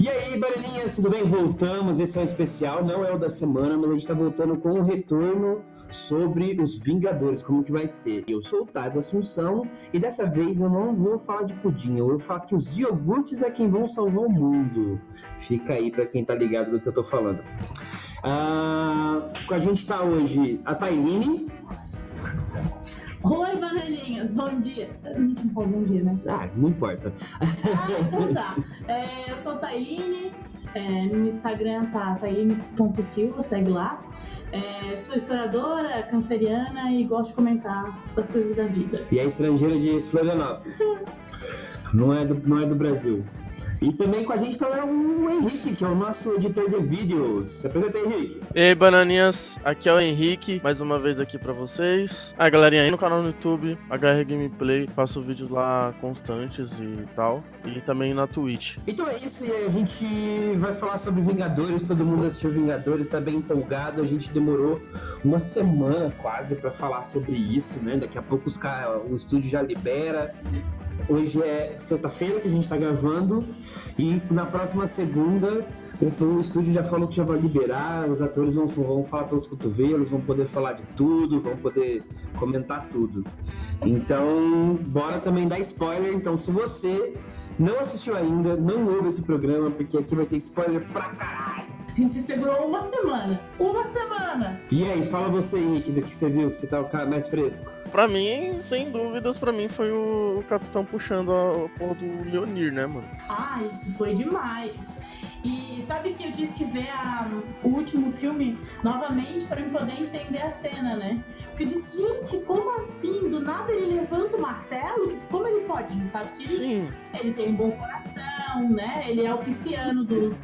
E aí, bananinhas, tudo bem? Voltamos. Esse é um especial, não é o da semana, mas a gente tá voltando com um retorno sobre os Vingadores, como que vai ser. Eu sou o Taz Assunção e dessa vez eu não vou falar de pudim, eu vou falar que os iogurtes é quem vão salvar o mundo. Fica aí pra quem tá ligado do que eu tô falando. Ah, com a gente tá hoje a Tailine. Oi, bananinhas, bom dia. A gente não falou bom dia, né? Ah, não importa. Ah, então tá. É, eu sou Taíne, é, no Instagram tá taíne.silva, segue lá. É, sou historiadora, canceriana e gosto de comentar as coisas da vida. E é estrangeira de Florianópolis. Não é do, não é do Brasil. E também com a gente tá o Henrique, que é o nosso editor de vídeos. Se apresenta Henrique. E aí, bananinhas, aqui é o Henrique, mais uma vez aqui pra vocês. Ah, galerinha, aí no canal no YouTube, HR Gameplay, faço vídeos lá constantes e tal. E também na Twitch. Então é isso, e a gente vai falar sobre Vingadores. Todo mundo assistiu Vingadores, tá bem empolgado. A gente demorou uma semana quase pra falar sobre isso, né? Daqui a pouco os cara, o estúdio já libera. Hoje é sexta-feira que a gente tá gravando. E na próxima segunda, o, o estúdio já falou que já vai liberar, os atores vão, vão falar pelos cotovelos, vão poder falar de tudo, vão poder comentar tudo. Então, bora também dar spoiler. Então, se você não assistiu ainda, não ouve esse programa, porque aqui vai ter spoiler pra caralho. A gente se segurou uma semana. Uma semana! E aí, fala você, Henrique, do que você viu, que você tá o cara mais fresco. Pra mim, sem dúvidas, pra mim foi o, capitão puxando a, porra do Leonir, né, mano? Ah, isso foi demais. E sabe que eu tive que ver a- o último filme novamente para eu poder entender a cena, né? Porque eu disse, gente, como assim? Do nada ele levanta o martelo? Como ele pode? A gente sabe que ele Sim, ele tem um bom coração, né? Ele é o pisciano dos,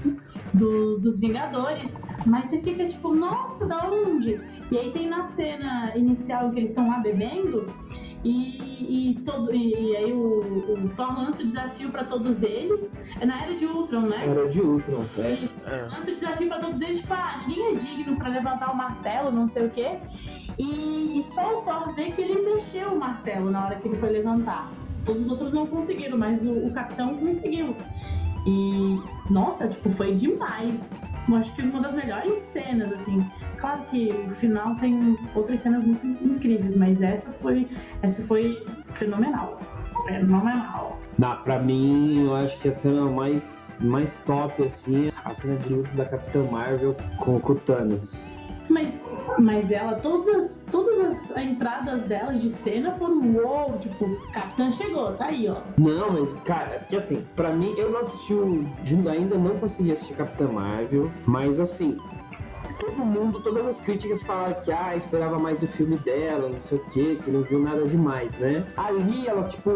do- dos Vingadores. Mas você fica tipo, nossa, da onde? E aí tem na cena inicial que eles estão lá bebendo. E, e todo, e, e aí o, o Thor lança o desafio pra todos eles. É na era de Ultron, né? Era de Ultron, é. É. Lança o desafio pra todos eles, tipo, ah, ninguém é digno pra levantar o martelo, não sei o quê. E, e só o Thor vê que ele mexeu o martelo na hora que ele foi levantar. Todos os outros não conseguiram, mas o, o capitão conseguiu. E, nossa, tipo, foi demais. Eu acho que uma das melhores cenas, assim. Claro que o final tem outras cenas muito incríveis, mas essa foi, essa foi fenomenal. Fenomenal. Na, pra mim, eu acho que a cena mais, mais top, assim, é a cena de luta da Capitã Marvel com o Thanos. Mas, mas ela, todas, as- todas as entradas delas de cena foram uou, tipo, Capitã chegou, tá aí, ó. Não, mas, cara, porque assim, pra mim, eu não assisti o. Ainda não consegui assistir Capitã Marvel, mas assim. Todo mundo, todas as críticas falaram que ah, esperava mais do filme dela, não sei o que, que não viu nada demais, né? Ali ela, tipo.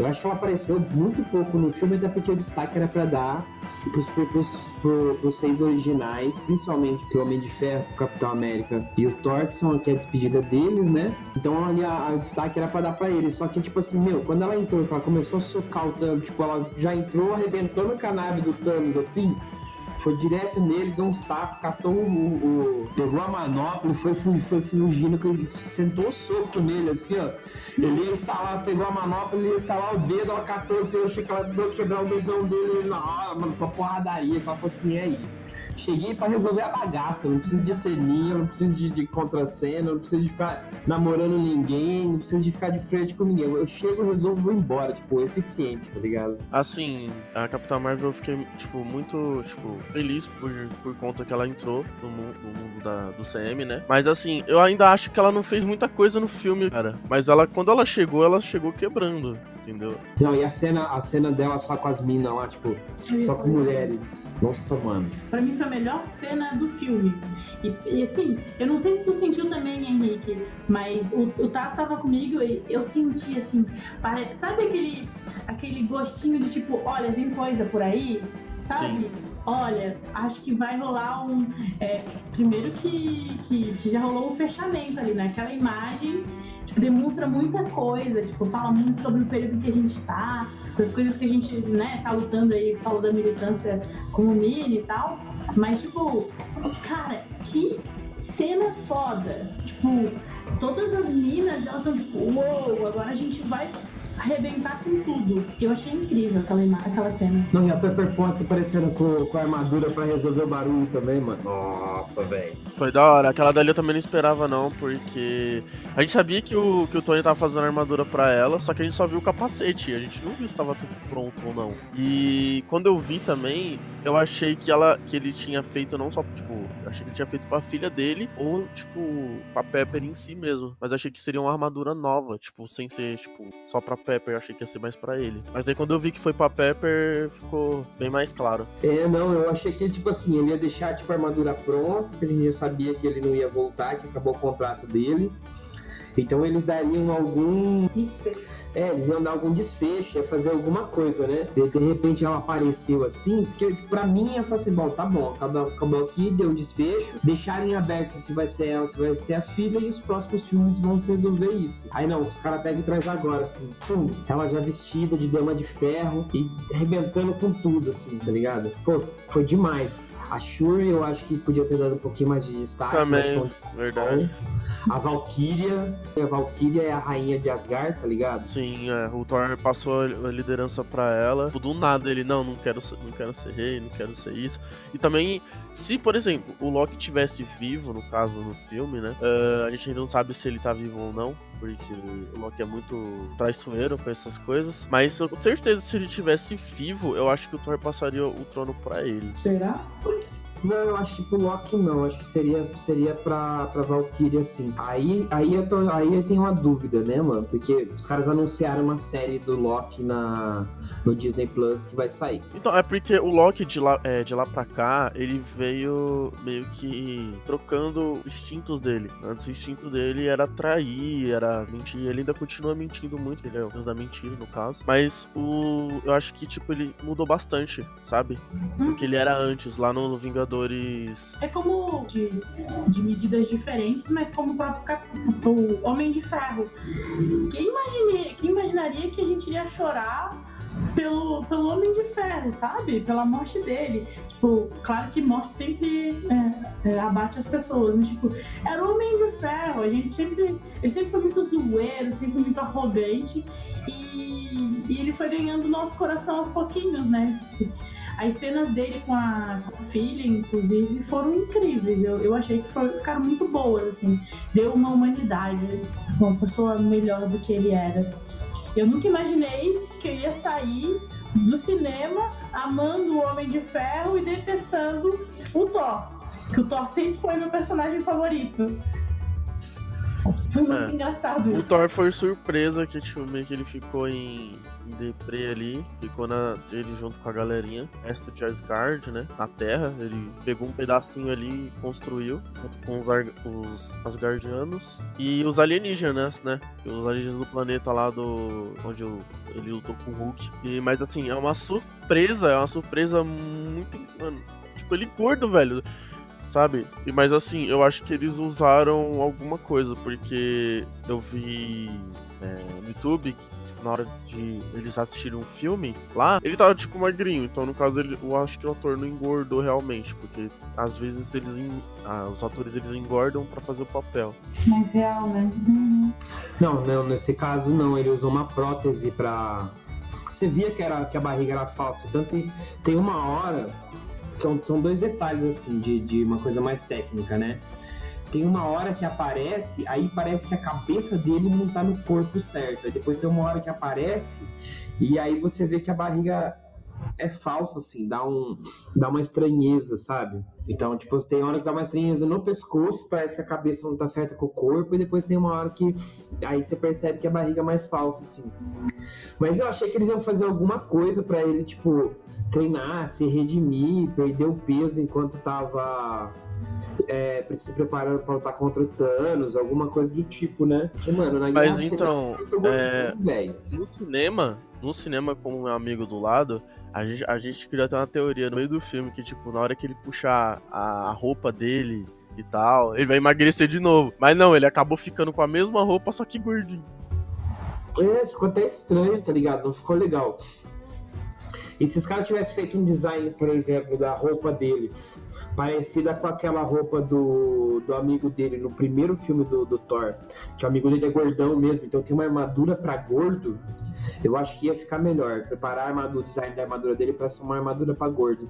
Eu acho que ela apareceu muito pouco no filme, até porque o destaque era pra dar pros, pros, pros, pros seis originais, principalmente o Homem de Ferro, o Capitão América e o Thor, que são aqui a despedida deles, né? Então ali a destaque era pra dar pra eles. Só que, tipo assim, meu, quando ela entrou, ela começou a socar o Thanos, tipo, ela já entrou arrebentando a nave do Thanos, assim. Foi direto nele, deu uns tapas, catou o, o- Pegou a manopla, foi, foi, foi fugindo, que ele sentou o soco nele, assim, ó. Ele ia instalar, pegou a manopla, ele ia instalar o dedo, ela catou assim, eu achei que ela deu quebrar o dedão dele, ele, ah, mano, só porradaria, falou assim, e aí? Cheguei pra resolver a bagaça, não preciso de ceninha, não preciso de, de contracena, não preciso de ficar namorando ninguém, não preciso de ficar de frente com ninguém. Eu chego, resolvo e vou embora, tipo, eficiente, tá ligado? Assim, a Capitã Marvel eu fiquei, tipo, muito, tipo, feliz por, por conta que ela entrou no mundo, no mundo da, do CM, né? Mas assim, eu ainda acho que ela não fez muita coisa no filme, cara. Mas ela, quando ela chegou, ela chegou quebrando, entendeu? Não, e a cena, a cena dela só com as minas lá, tipo, só com mulheres. Nossa, mano. Pra mim foi a melhor cena do filme. E, e, assim, eu não sei se tu sentiu também, Henrique, mas o, o Tato tava comigo e eu senti assim, pare- sabe aquele, aquele gostinho de tipo, olha, vem coisa por aí? Sabe? Olha, acho que vai rolar um. é, primeiro que, que, que já rolou um fechamento ali, né? Aquela imagem demonstra muita coisa, tipo, fala muito sobre o período que a gente tá, das coisas que a gente, né, tá lutando aí, falou da militância Mini e tal. Mas, tipo, cara, que cena foda. Tipo, todas as minas, elas estão tipo, uou, agora a gente vai arrebentar com tudo. Eu achei incrível aquela, aquela cena. Não, e a Pepper Potts aparecendo com, com a armadura pra resolver o barulho também, mano. Nossa, velho. Foi da hora. Aquela dali eu também não esperava, não, porque a gente sabia que o, que o Tony tava fazendo a armadura pra ela, só que a gente só viu o capacete. A gente não viu se tava tudo pronto ou não. E quando eu vi também, eu achei que ela que ele tinha feito não só, tipo, achei que ele tinha feito pra filha dele, ou, tipo, pra Pepper em si mesmo. Mas achei que seria uma armadura nova, tipo, sem ser, tipo, só pra Pepper, achei que ia ser mais pra ele. Mas aí quando eu vi que foi pra Pepper, ficou bem mais claro. É, não, eu achei que, tipo assim, ele ia deixar, tipo, a armadura pronta, que a gente já sabia que ele não ia voltar, que acabou o contrato dele. Então eles dariam algum. É, eles iam dar algum desfecho, ia fazer alguma coisa, né? De, de repente ela apareceu assim, porque pra mim eu falei assim, bom, tá bom, acabou, acabou aqui, deu um desfecho, deixarem aberto se vai ser ela, se vai ser a filha, e os próximos filmes vão resolver isso. Aí não, os caras pegam e traz agora, assim, pum, ela já vestida de dama de ferro e arrebentando com tudo, assim, tá ligado? Pô, foi demais. A Shuri eu acho que podia ter dado um pouquinho mais de destaque. Também, verdade. A Valkyria, a Valkyria é a rainha de Asgard, tá ligado? Sim, é, o Thor passou a liderança para ela. Tipo, do nada ele, não, não quero, ser, não quero ser rei, não quero ser isso. E também, se, por exemplo, o Loki tivesse vivo, no caso, no filme, né? Uh, a gente ainda não sabe se ele tá vivo ou não porque o Loki é muito traiçoeiro com essas coisas. Mas com certeza, se ele tivesse vivo, eu acho que o Thor passaria o trono para ele. Será? Não, eu acho que pro Loki não. Acho que seria, seria pra, pra Valkyria, sim. Aí, aí, eu tô, aí eu tenho uma dúvida, né, mano? Porque os caras anunciaram uma série do Loki na, no Disney Plus que vai sair. Então, é porque o Loki de lá, é, de lá pra cá, ele veio meio que trocando instintos dele. Antes o instinto dele era trair, era mentir. Ele ainda continua mentindo muito, ele é o deus da mentira, no caso. Mas o. Eu acho que, tipo, ele mudou bastante, sabe? Hum. Do que ele era antes, lá no Vingadores. É como de, de medidas diferentes, mas como o próprio Cap- o Homem de Ferro. Quem, imagine, quem imaginaria que a gente iria chorar pelo, pelo Homem de Ferro, sabe? Pela morte dele. Tipo, claro que morte sempre é, é, abate as pessoas, mas tipo, era o Homem de Ferro. A gente sempre. Ele sempre foi muito zoeiro, sempre muito arrogante. E, e ele foi ganhando nosso coração aos pouquinhos, né? As cenas dele com a, com a filha, inclusive, foram incríveis. Eu, eu achei que foram, ficaram muito boas, assim. Deu uma humanidade, uma pessoa melhor do que ele era. Eu nunca imaginei que eu ia sair do cinema amando o Homem de Ferro e detestando o Thor. Que o Thor sempre foi meu personagem favorito. Foi muito É. engraçado O isso. Thor foi surpresa que, tipo, meio que ele ficou em deprê ali. Ficou na, ele junto com a galerinha. Resto de Asgard, né? Na Terra. Ele pegou um pedacinho ali e construiu. Com os, Ar- os Asgardianos. E os alienígenas, né? Os alienígenas do planeta lá do. Onde ele lutou com o Hulk. E, mas assim, é uma surpresa. É uma surpresa muito. Mano, tipo, ele gordo, velho sabe? E mas assim, eu acho que eles usaram alguma coisa, porque eu vi é, no YouTube na hora de eles assistirem um filme lá, ele tava tipo magrinho, então no caso ele, eu acho que o ator não engordou realmente, porque às vezes eles en- ah, os atores eles engordam pra fazer o papel. Mais real, né? Uhum. Não, não, nesse caso não, ele usou uma prótese pra. Você via que, era, que a barriga era falsa, tanto que tem uma hora. São, são dois detalhes assim de, de uma coisa mais técnica, né? Tem uma hora que aparece, aí parece que a cabeça dele não tá no corpo certo. Aí depois tem uma hora que aparece, e aí você vê que a barriga é falsa, assim, dá, um, dá uma estranheza, sabe? Então, tipo, tem hora que dá uma estranheza no pescoço, parece que a cabeça não tá certa com o corpo, e depois tem uma hora que aí você percebe que a barriga é mais falsa, assim. Mas eu achei que eles iam fazer alguma coisa pra ele, tipo, treinar, se redimir, perder o peso enquanto tava é, se preparando pra lutar contra o Thanos, alguma coisa do tipo, né? Porque, mano, na Mas então, é, velho. no cinema, no cinema com um amigo do lado, a gente, a gente queria ter uma teoria no meio do filme que, tipo, na hora que ele puxar a, a roupa dele e tal, ele vai emagrecer de novo. Mas não, ele acabou ficando com a mesma roupa, só que gordinho. É, ficou até estranho, tá ligado? Não ficou legal. E se os caras tivessem feito um design, por exemplo, da roupa dele, parecida com aquela roupa do, do amigo dele no primeiro filme do, do Thor, que o amigo dele é gordão mesmo, então tem uma armadura pra gordo, Eu acho que ia ficar melhor preparar a armadura, o design da armadura dele para ser uma armadura para gordo.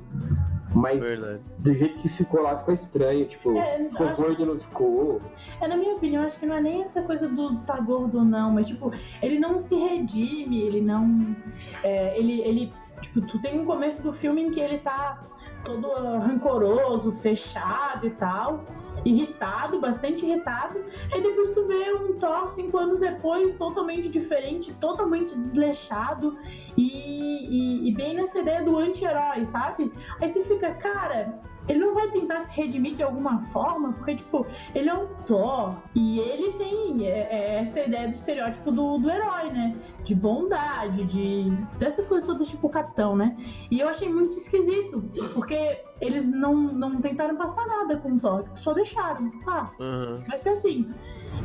Mas Verdade. do jeito que ficou lá ficou estranho, tipo, É, ficou gordo e não ficou. É, na minha opinião, acho que não é nem essa coisa do tá gordo ou não, mas tipo, ele não se redime, ele não. é, ele, ele. Tipo, tu tem um começo do filme em que ele tá todo rancoroso, fechado e tal, irritado, bastante irritado. Aí depois tu vê um Thor cinco anos depois, totalmente diferente, totalmente desleixado e, e, e bem nessa ideia do anti-herói, sabe? Aí você fica, cara, ele não vai tentar se redimir de alguma forma, porque, tipo, ele é um Thor e ele tem é, é, essa ideia do estereótipo do, do herói, né? De bondade, de. dessas coisas todas, tipo o capitão, né? E eu achei muito esquisito, porque eles não, não tentaram passar nada com o Thor, só deixaram. Ah, Aham. vai ser assim.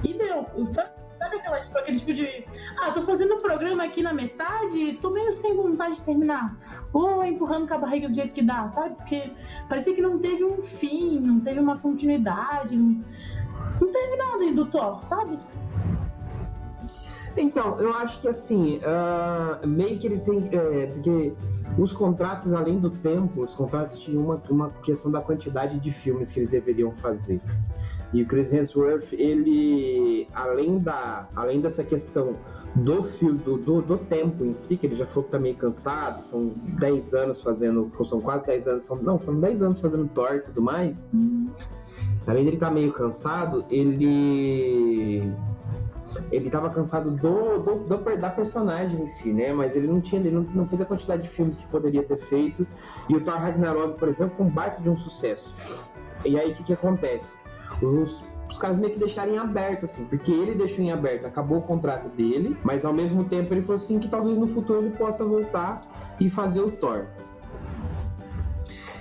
E deu. Sabe, aquela, aquele tipo de. Ah, tô fazendo um programa aqui na metade, tô meio sem vontade de terminar. Ou empurrando com a barriga do jeito que dá, sabe? Porque parecia que não teve um fim, não teve uma continuidade, não, não teve nada do Thor, sabe? Então, eu acho que assim, ah, meio que eles têm. é, porque os contratos, além do tempo, os contratos tinham uma, uma questão da quantidade de filmes que eles deveriam fazer. E o Chris Hemsworth, ele, além, da, além dessa questão do filme, do, do, do tempo em si, que ele já falou que tá meio cansado, são 10 anos fazendo, são quase 10 anos, são, não, foram 10 anos fazendo Thor e tudo mais. Além dele estar meio cansado, ele ele tava cansado do, do, do- da personagem em si, né? Mas ele não tinha, ele não, não fez a quantidade de filmes que poderia ter feito. E o Thor Ragnarok, por exemplo, foi um baita de um sucesso. E aí o que, que acontece? Os, os caras meio que deixaram em aberto, assim, porque ele deixou em aberto, acabou o contrato dele, mas ao mesmo tempo ele falou assim que talvez no futuro ele possa voltar e fazer o Thor.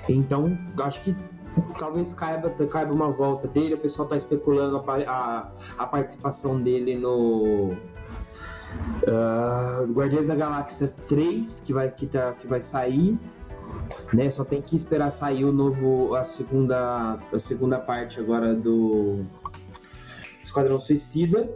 Então, acho que talvez caiba, caiba uma volta dele, o pessoal tá especulando a, a, a participação dele no ah, Guardiões da Galáxia 3, que vai, que tá, que vai sair. Né, só tem que esperar sair o novo, a segunda, a segunda parte agora do Esquadrão Suicida.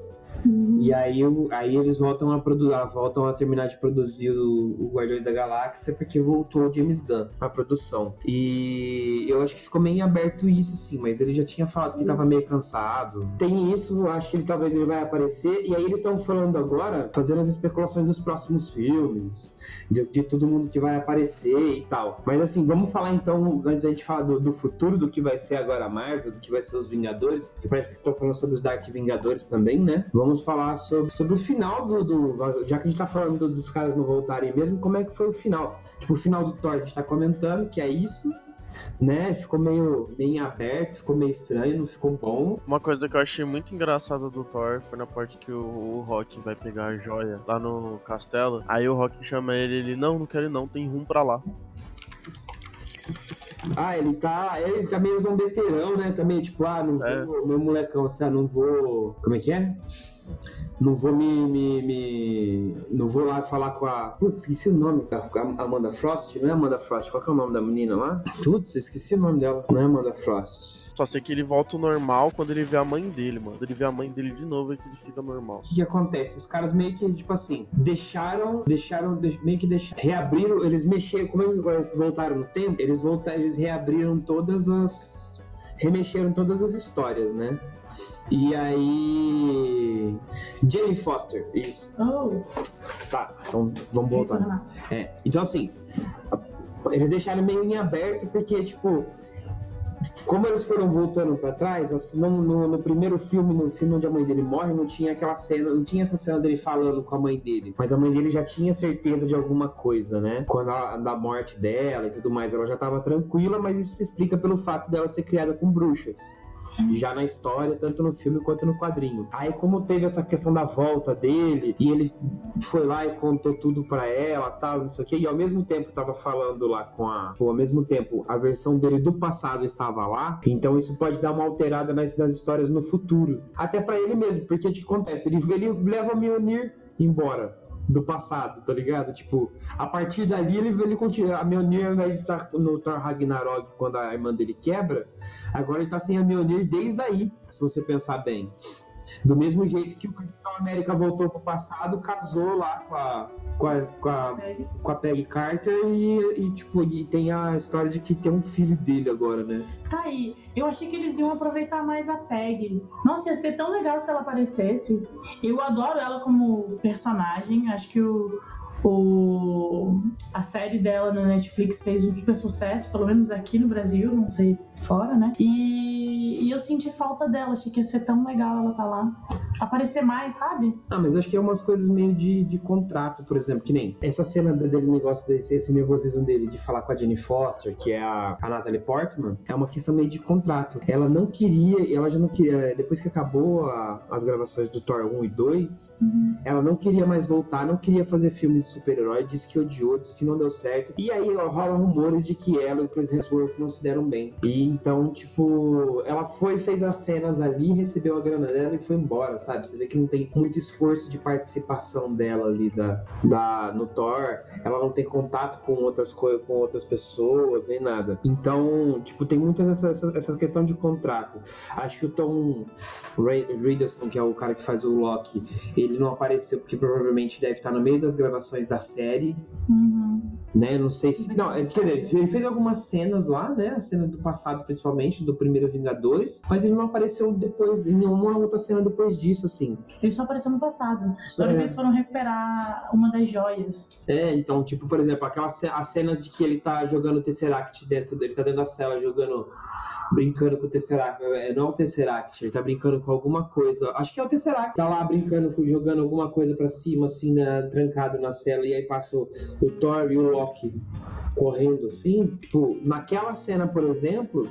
E aí, aí eles voltam a produzir, voltam a terminar de produzir o, o Guardiões da Galáxia porque voltou o James Gunn pra produção. E eu acho que ficou meio aberto isso, sim, mas ele já tinha falado que tava meio cansado. Tem isso, eu acho que ele talvez ele vai aparecer. E aí eles estão falando agora, fazendo as especulações dos próximos filmes, de, de todo mundo que vai aparecer e tal. Mas assim, vamos falar então, antes da gente falar do, do futuro, do que vai ser agora a Marvel, do que vai ser os Vingadores, que parece que estão falando sobre os Dark Vingadores também, né? Vamos falar sobre, sobre o final do, do- Já que a gente tá falando dos, caras não voltarem mesmo, como é que foi o final? Tipo, o final do Thor a gente tá comentando que é isso. Né, ficou meio, meio aberto, ficou meio estranho, não ficou bom. Uma coisa que eu achei muito engraçada do Thor foi na parte que o, o Rock vai pegar a joia lá no castelo. Aí o Rock chama ele, ele, não, não quero ir não, tem rumo pra lá. Ah, ele tá. Ele tá meio zombeteirão, né? Também, tipo, ah, não É. vou. Meu molecão, assim, ah, não vou. Como é que é? Não vou me, me, me- Não vou lá falar com a. Putz, esqueci o nome. A Amanda Frost? Não é Amanda Frost? Qual que é o nome da menina lá? Putz, esqueci o nome dela. Não é Amanda Frost. Só sei que ele volta ao normal quando ele vê a mãe dele, mano. Quando ele vê a mãe dele de novo é que ele fica normal. O que, que acontece? Os caras meio que, tipo assim, deixaram, deixaram, de- meio que deixaram, reabriram, eles mexeram, como eles voltaram no tempo, eles voltaram, eles reabriram todas as, remexeram todas as histórias, né? E aí, Jane Foster, isso. Oh, Tá, então vamos voltar. É, então assim, eles deixaram meio em aberto porque, tipo, como eles foram voltando pra trás, assim, no, no- no primeiro filme, no filme onde a mãe dele morre, não tinha aquela cena, não tinha essa cena dele falando com a mãe dele. Mas a mãe dele já tinha certeza de alguma coisa, né? Quando a, da morte dela e tudo mais, ela já tava tranquila, mas isso se explica pelo fato dela ser criada com bruxas já na história, tanto no filme quanto no quadrinho. Aí como teve essa questão da volta dele, e ele foi lá e contou tudo pra ela, tal, não sei o quê, e ao mesmo tempo tava falando lá com a, ou ao mesmo tempo a versão dele do passado estava lá, então isso pode dar uma alterada nas, nas histórias no futuro. Até pra ele mesmo, porque o que acontece? Ele, ele leva o Mjolnir embora do passado, tá ligado? Tipo, a partir dali ele, ele continua. A Mjolnir, ao invés de estar no Thor Ragnarok, quando a irmã dele quebra, agora ele tá sem a Mjolnir desde aí, se você pensar bem. Do mesmo jeito que o Capitão América voltou pro passado, casou lá com a, com a, com a, com a Peggy Carter e, e, tipo, e tem a história de que tem um filho dele agora, né? Tá aí. Eu achei que eles iam aproveitar mais a Peggy. Nossa, ia ser tão legal se ela aparecesse. Eu adoro ela como personagem. Acho que o, o, a série dela na Netflix fez um super sucesso, pelo menos aqui no Brasil, não sei fora, né? E, e eu senti falta dela, achei que ia ser tão legal ela tá lá. Aparecer mais, sabe? Ah, mas acho que é umas coisas meio de, de contrato, por exemplo, que nem essa cena dele, negócio desse esse nervosismo dele de falar com a Jenny Foster, que é a, a Natalie Portman, é uma questão meio de contrato. Ela não queria, ela já não queria, depois que acabou a, as gravações do Thor 1 e 2, uhum. ela não queria mais voltar, não queria fazer filme de super-herói, disse que odiou, disse que não deu certo. E aí rola rumores de que ela e o Chris Hemsworth não se deram bem. E então, tipo, ela foi, fez as cenas ali, recebeu a grana dela e foi embora, sabe? Você vê que não tem muito esforço de participação dela ali da, da, no Thor. Ela não tem contato com outras coisas, com outras pessoas, nem nada. Então, tipo, tem muita essa, essa, essa questão de contrato. Acho que o Tom Riddleston, que é o cara que faz o Loki, ele não apareceu porque provavelmente deve estar no meio das gravações da série. Uhum. Né? Não sei se. Não, é, quer dizer, ele fez algumas cenas lá, né? As cenas do passado, principalmente, do primeiro Vingadores, mas ele não apareceu depois, em nenhuma outra cena depois disso, assim. Ele só apareceu no passado. Toda é. vez foram recuperar uma das joias. É, então, tipo, por exemplo, aquela a cena de que ele tá jogando o Tesseract dentro, ele tá dentro da cela jogando brincando com o Tesseract. É, não o Tesseract, ele tá brincando com alguma coisa. Acho que é o Tesseract. Tá lá brincando, com, jogando alguma coisa para cima, assim, na, trancado na cela. E aí passa o, o Thor e o Loki correndo assim. Tipo, naquela cena, por exemplo,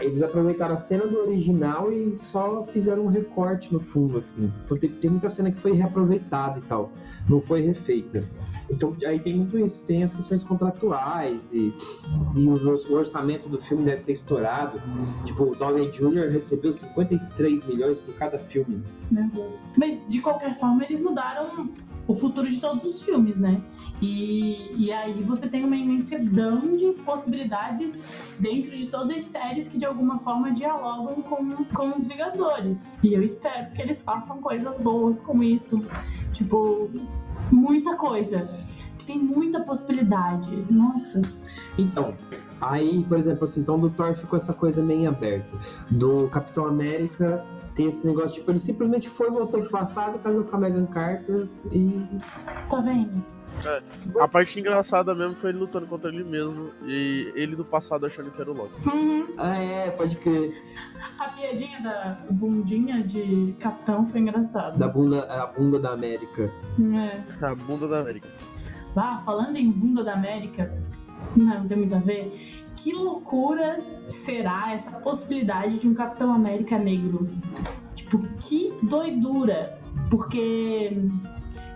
eles aproveitaram a cena do original e só fizeram um recorte no fundo, assim. Então tem, tem muita cena que foi reaproveitada e tal, não foi refeita. Então aí tem muito isso, tem as questões contratuais e, e o, orçamento do filme deve ter estourado. Tipo, o Downey Jr. recebeu 53 milhões por cada filme. Meu Deus. Mas de qualquer forma eles mudaram o futuro de todos os filmes, né? E, e aí você tem uma imensidão de possibilidades dentro de todas as séries que de alguma forma dialogam com, com os Vingadores. E eu espero que eles façam coisas boas com isso. Tipo, muita coisa. Tem muita possibilidade. Nossa. Então, aí, por exemplo, assim, então do Thor ficou essa coisa meio aberta. Do Capitão América tem esse negócio, tipo, ele simplesmente foi, voltou pro passado, casou com a Megan Carter e. Tá vendo? É, a parte engraçada mesmo foi ele lutando contra ele mesmo e ele do passado achando que era o Loki. Uhum. Ah, é, pode crer. A piadinha da bundinha de capitão foi engraçada. Da bunda, a bunda da América. É. A bunda da América. Ah, falando em bunda da América, não, tem muito a ver. Que loucura será essa possibilidade de um Capitão América negro? Tipo, que doidura! Porque,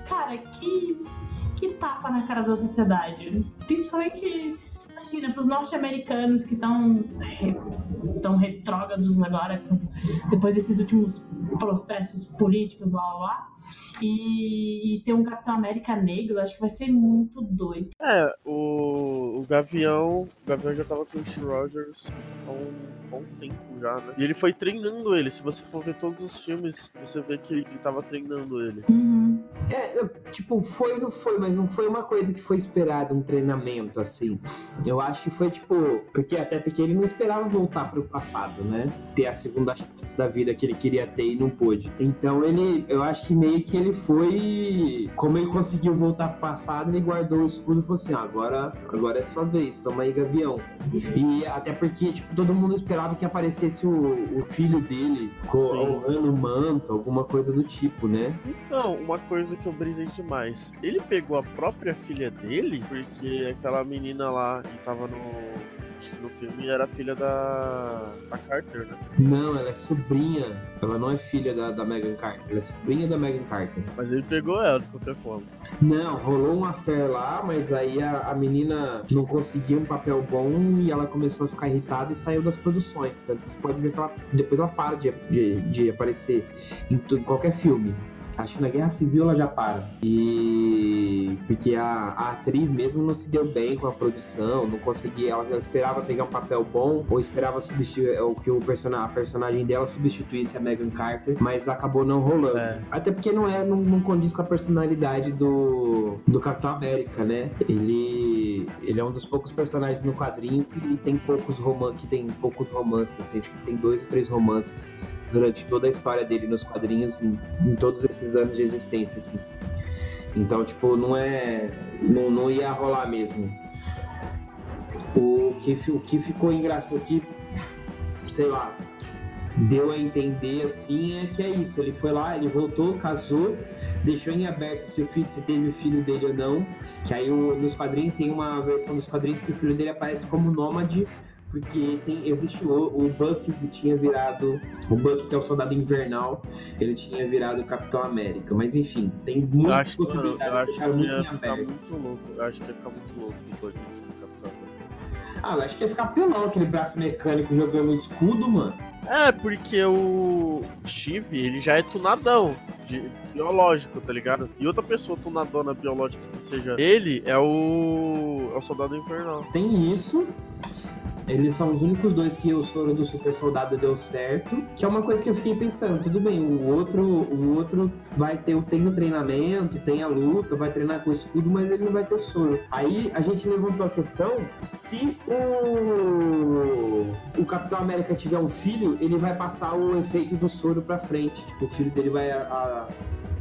cara, que que tapa na cara da sociedade. Principalmente, imagina, para os norte-americanos que estão tão retrógrados agora, depois desses últimos processos políticos, blá blá blá. E, e, ter um Capitão América negro, acho que vai ser muito doido. É, o, o Gavião. O Gavião já tava com o Steve Rogers há um bom tempo já, né? E ele foi treinando ele. Se você for ver todos os filmes, você vê que ele, tava treinando ele. Uhum. É, tipo, foi não foi, mas não foi uma coisa que foi esperada, um treinamento, assim. Eu acho que foi, tipo, porque até porque ele não esperava voltar pro passado, né? Ter a segunda chance da vida que ele queria ter e não pôde. Então ele, eu acho que meio que ele foi, como ele conseguiu voltar pro passado, ele guardou o escudo e falou assim, ah, agora, agora é sua vez, toma aí, Gavião. E até porque, tipo, todo mundo esperava que aparecesse o, o filho dele honrando o manto, alguma coisa do tipo, né? Então, uma coisa que eu brisei demais. Ele pegou a própria filha dele, porque aquela menina lá que tava no no filme era filha da, da Carter, né? Não, ela é sobrinha. Ela não é filha da, da Megan Carter, ela é sobrinha da Megan Carter. Mas ele pegou ela de qualquer forma. Não, rolou um affair lá, mas aí a, a menina não conseguia um papel bom e ela começou a ficar irritada e saiu das produções. Tanto que você pode ver que ela, depois ela para de, de, de aparecer em, em qualquer filme. Acho que na Guerra Civil ela já para. E porque a, a atriz mesmo não se deu bem com a produção, não conseguia, ela esperava pegar um papel bom ou esperava substituir o que o personagem, a personagem dela substituísse a Megan Carter, mas acabou não rolando. É. Até porque não é, não, não condiz com a personalidade do, do Capitão América, né? Ele, ele é um dos poucos personagens no quadrinho que tem poucos romances, que tem poucos romances, assim, acho que tem dois ou três romances durante toda a história dele nos quadrinhos, em, em todos esses anos de existência, assim. Então, tipo, não é. Não, não ia rolar mesmo. O que, o que ficou engraçado, que, sei lá, deu a entender assim é que é isso. Ele foi lá, ele voltou, casou, deixou em aberto se o filho, se teve o filho dele ou não. Que aí o, nos quadrinhos tem uma versão dos quadrinhos que o filho dele aparece como nômade porque tem, existe o, o Buck que tinha virado. O Buck, que é o soldado invernal, ele tinha virado Capitão América. Mas enfim, tem muitas possibilidades. eu acho que ia ficar muito louco. Eu acho que ia ficar muito louco o Buck Capitão América. Ah, eu acho que ia ficar pelão aquele braço mecânico jogando escudo, mano. É, porque o Steve, ele já é tunadão, de, biológico, tá ligado? E outra pessoa tunadona biológica que seja ele é o, é o soldado infernal. Tem isso, eles são os únicos dois que o soro do super soldado deu certo. Que é uma coisa que eu fiquei pensando, tudo bem, o outro, o outro vai ter tem o treinamento, tem a luta, vai treinar com escudo, mas ele não vai ter soro. Aí a gente levantou a questão se o, o Capitão América tiver um filho, ele vai passar o efeito do soro pra frente. O filho dele vai a, a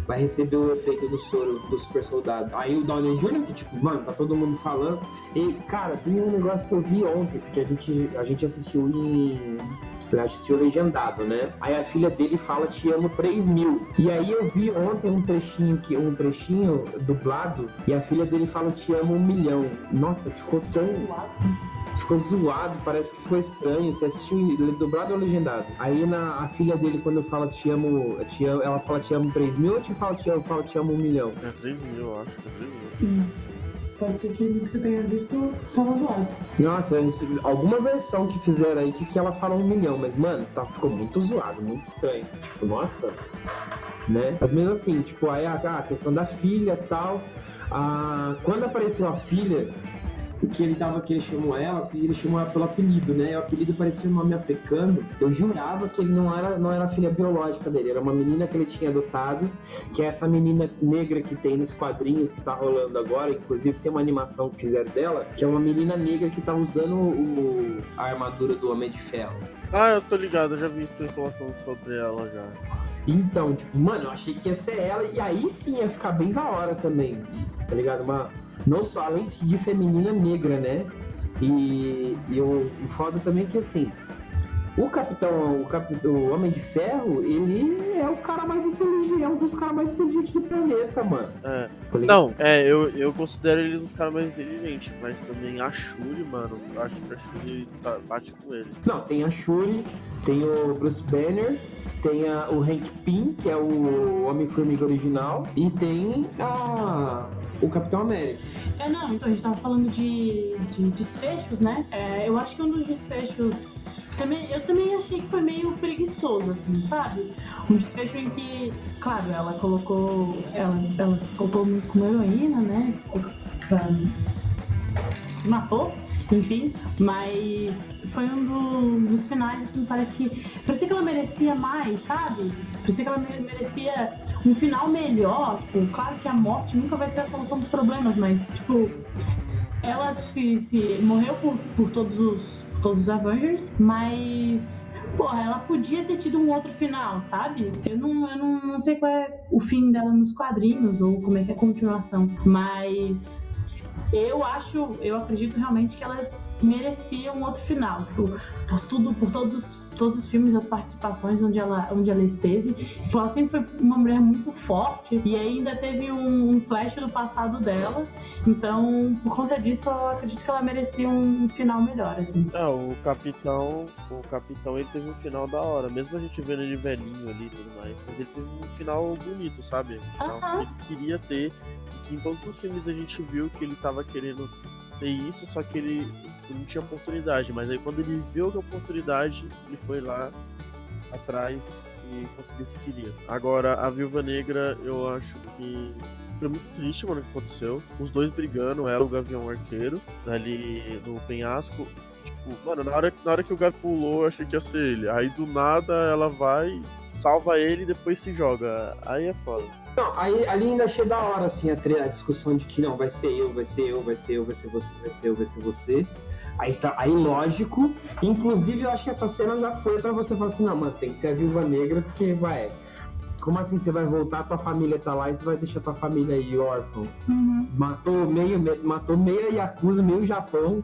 vai receber o efeito do soro do super soldado. Aí o Downey Jr., que tipo, mano, tá todo mundo falando. E, cara, tem um negócio que eu vi ontem, porque a gente, a gente assistiu em assistiu legendado, né? Aí a filha dele fala te amo 3 mil. E aí eu vi ontem um trechinho que um trechinho dublado e a filha dele fala te amo um milhão. Nossa, ficou tão ficou zoado, parece que ficou estranho. Você assistiu dublado ou legendado? Aí na, a filha dele, quando fala te amo, te amo ela fala te amo 3 mil ou te fala te amo, fala te amo 1 milhão? É 3 mil, eu acho. É 3 mil. Hum. Pode ser que você tenha visto tava zoado. Nossa, alguma versão que fizeram aí que, que ela fala um milhão, mas mano, tá, ficou muito zoado, muito estranho. Tipo, nossa, né? Mas mesmo assim, tipo, aí a, a questão da filha e tal. Ah, quando apareceu a filha, que ele tava, que ele chamou ela, ele chamou ela pelo apelido, né? O apelido parecia um nome africano. Eu jurava que ele não era, não era a filha biológica dele, era uma menina que ele tinha adotado, que é essa menina negra que tem nos quadrinhos que tá rolando agora, inclusive tem uma animação que fizeram dela, que é uma menina negra que tá usando o, a armadura do Homem de Ferro. Ah, eu tô ligado, eu já vi especulação sobre ela já. Então, tipo, mano, eu achei que ia ser ela, e aí sim ia ficar bem da hora também, tá ligado? Uma não só além de feminina negra, né? E, e o, o foda também é que assim, o Capitão, o, Capitão, o Homem de Ferro, ele é o cara mais inteligente, é um dos caras mais inteligentes do planeta, mano. É. Não, é, eu, eu considero ele um dos caras mais inteligentes, mas também a Shuri, mano, eu acho que a Shuri tá, bate com ele. Não, tem a Shuri, tem o Bruce Banner, tem a, o Hank Pym, que é o Homem-Formiga original, e tem a, o Capitão América. É, não, então a gente tava falando de, de desfechos, né? É, eu acho que um dos desfechos. Também, eu também achei que foi meio preguiçoso, assim, sabe? Um desfecho em que, claro, ela colocou. Ela, ela se colocou muito como heroína, né? Se, se matou, enfim, mas foi um do, dos finais, assim, parece que. Parecia que ela merecia mais, sabe? Parecia que ela merecia um final melhor. Tipo, claro que a morte nunca vai ser a solução dos problemas, mas, tipo, ela se, se morreu por, por todos os por todos os Avengers, mas porra, ela podia ter tido um outro final, sabe? Eu não, eu não, não sei qual é o fim dela nos quadrinhos ou como é que é a continuação, mas eu acho, eu acredito realmente que ela merecia um outro final, por, por tudo, por todos todos os filmes, as participações onde ela, onde ela esteve. Tipo, ela sempre foi uma mulher muito forte e ainda teve um, um, flash do passado dela. Então, por conta disso, eu acredito que ela merecia um final melhor, assim. É, o Capitão, o Capitão, ele teve um final da hora, mesmo a gente vendo ele velhinho ali e tudo mais. Mas ele teve um final bonito, sabe? Um final uh -huh. que ele queria ter. E que em todos os filmes a gente viu que ele tava querendo ter isso, só que ele não tinha oportunidade. Mas aí quando ele viu a oportunidade, ele foi lá atrás e conseguiu o que queria. Agora, a Viúva Negra, eu acho que é muito triste, mano, o que aconteceu. Os dois brigando, ela e o Gavião Arqueiro, ali no penhasco. Tipo, mano, na hora, na hora que o Gavião pulou, eu achei que ia ser ele. Aí do nada ela vai, salva ele e depois se joga. Aí é foda. Não, aí ali ainda achei da hora, assim, a, a, discussão de que não, vai ser eu, vai ser eu, vai ser eu, vai ser você, vai ser eu, vai ser você. Aí tá, aí lógico. Inclusive, eu acho que essa cena já foi pra você falar assim, não, mano, tem que ser a viúva negra, porque vai. Como assim você vai voltar, tua família tá lá e você vai deixar tua família aí órfão? Uhum. Matou meio, matou meia Yakuza, meio Japão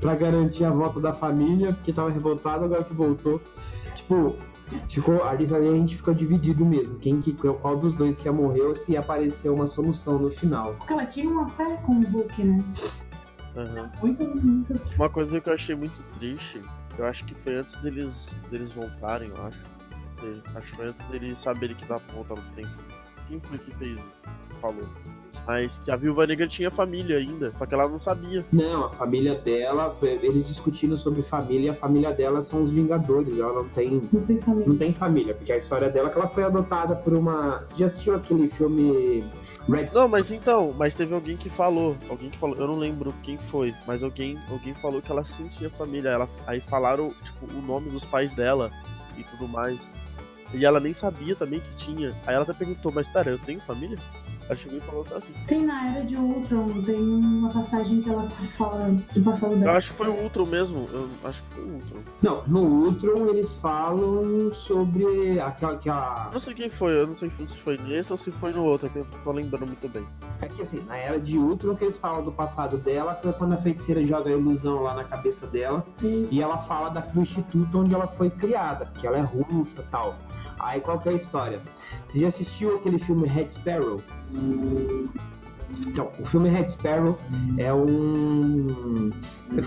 pra garantir a volta da família, porque tava revoltado, agora que voltou. Tipo, ficou, ali a gente ficou dividido mesmo. Quem que, qual dos dois que ia morrer ou se apareceu uma solução no final. Porque ela tinha uma fé com o Hulk, né? Uhum. Muito, muito... Uma coisa que eu achei muito triste, eu acho que foi antes deles, deles voltarem, eu acho. Acho que foi antes deles saberem que dá voltar no tempo. Quem foi que fez isso? Falou. Mas que a viúva negra tinha família ainda, só que ela não sabia. Não, a família dela, eles discutindo sobre família, e a família dela são os Vingadores. Ela não tem. Não tem família. Não tem família, porque a história dela é que ela foi adotada por uma. Você já assistiu aquele filme Red Não, mas então, mas teve alguém que falou, alguém que falou, eu não lembro quem foi, mas alguém, alguém falou que ela sentia família. Ela, aí falaram, tipo, o nome dos pais dela e tudo mais. E ela nem sabia também que tinha. Aí ela até perguntou, mas pera, eu tenho família? Ela chegou e falou assim. Tem na era de Ultron, tem uma passagem que ela fala do passado dela. Eu acho que foi o Ultron mesmo. Eu acho que foi o Ultron. Não, no Ultron eles falam sobre aquela que a. Eu não sei quem foi, eu não sei se foi nesse ou se foi no outro, que eu tô lembrando muito bem. É que assim, na era de Ultron que eles falam do passado dela, foi quando a feiticeira joga a ilusão lá na cabeça dela. Isso. E ela fala da, do instituto onde ela foi criada, que ela é russa e tal. Aí qual que é a história? Você já assistiu aquele filme Red Sparrow? Então, o filme Red Sparrow é um.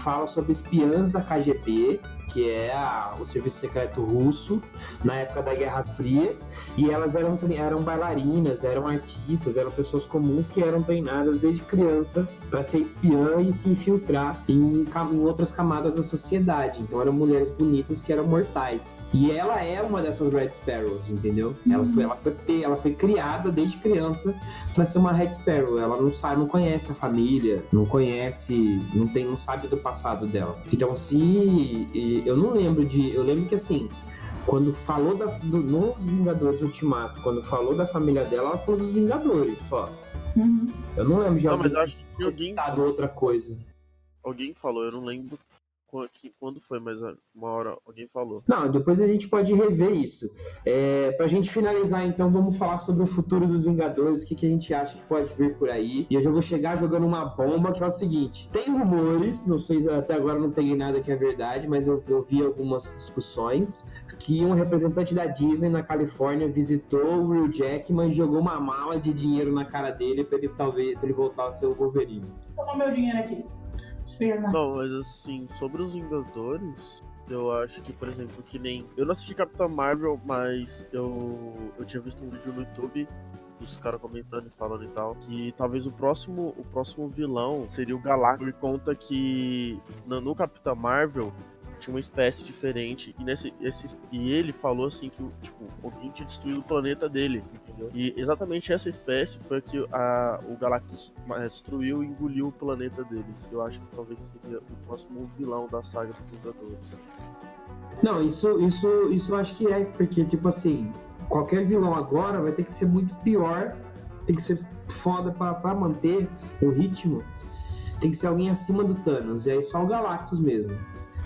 fala sobre espiãs da KGB que é a, o serviço secreto russo na época da Guerra Fria, e elas eram, eram bailarinas, eram artistas, eram pessoas comuns que eram treinadas desde criança para ser espiã e se infiltrar em, em, outras camadas da sociedade. Então eram mulheres bonitas que eram mortais. E ela é uma dessas Red Sparrows, entendeu? Ela foi, ela foi, ela foi criada desde criança para ser uma Red Sparrow. Ela não sabe, não conhece a família, não conhece, não tem, não sabe do passado dela. Então se eu não lembro de. Eu lembro que assim, quando falou da, do, nos Vingadores Ultimato, quando falou da família dela, ela falou dos Vingadores só. Uhum. Eu não lembro de não, mas acho que alguém outra coisa. Alguém falou, eu não lembro quando foi, mas uma hora alguém falou. Não, depois a gente pode rever isso. É, pra gente finalizar, então, vamos falar sobre o futuro dos Vingadores, o que, que a gente acha que pode vir por aí. E eu já vou chegar jogando uma bomba, que é o seguinte: tem rumores, não sei, até agora não peguei nada que é verdade, mas eu, eu vi algumas discussões que um representante da Disney na Califórnia visitou o Will Jackman e jogou uma mala de dinheiro na cara dele para ele talvez pra ele voltar a ser o Wolverine. Toma meu dinheiro aqui. Não, mas assim, sobre os Vingadores, eu acho que, por exemplo, que nem. Eu não assisti Capitão Marvel, mas eu, eu tinha visto um vídeo no YouTube dos caras comentando e falando e tal. Que talvez o próximo, o próximo vilão seria o Galactus. Por conta que no, no Capitão Marvel tinha uma espécie diferente. E, nesse, esse, e ele falou assim que tipo, alguém tinha destruído o planeta dele, entendeu? E exatamente essa espécie foi a que a, o Galactus destruiu e engoliu o planeta deles. Eu acho que talvez seria o próximo vilão da saga dos Vingadores. Não, isso, isso, isso eu acho que é, porque, tipo assim, qualquer vilão agora vai ter que ser muito pior, tem que ser foda para manter o ritmo. Tem que ser alguém acima do Thanos, e aí só o Galactus mesmo.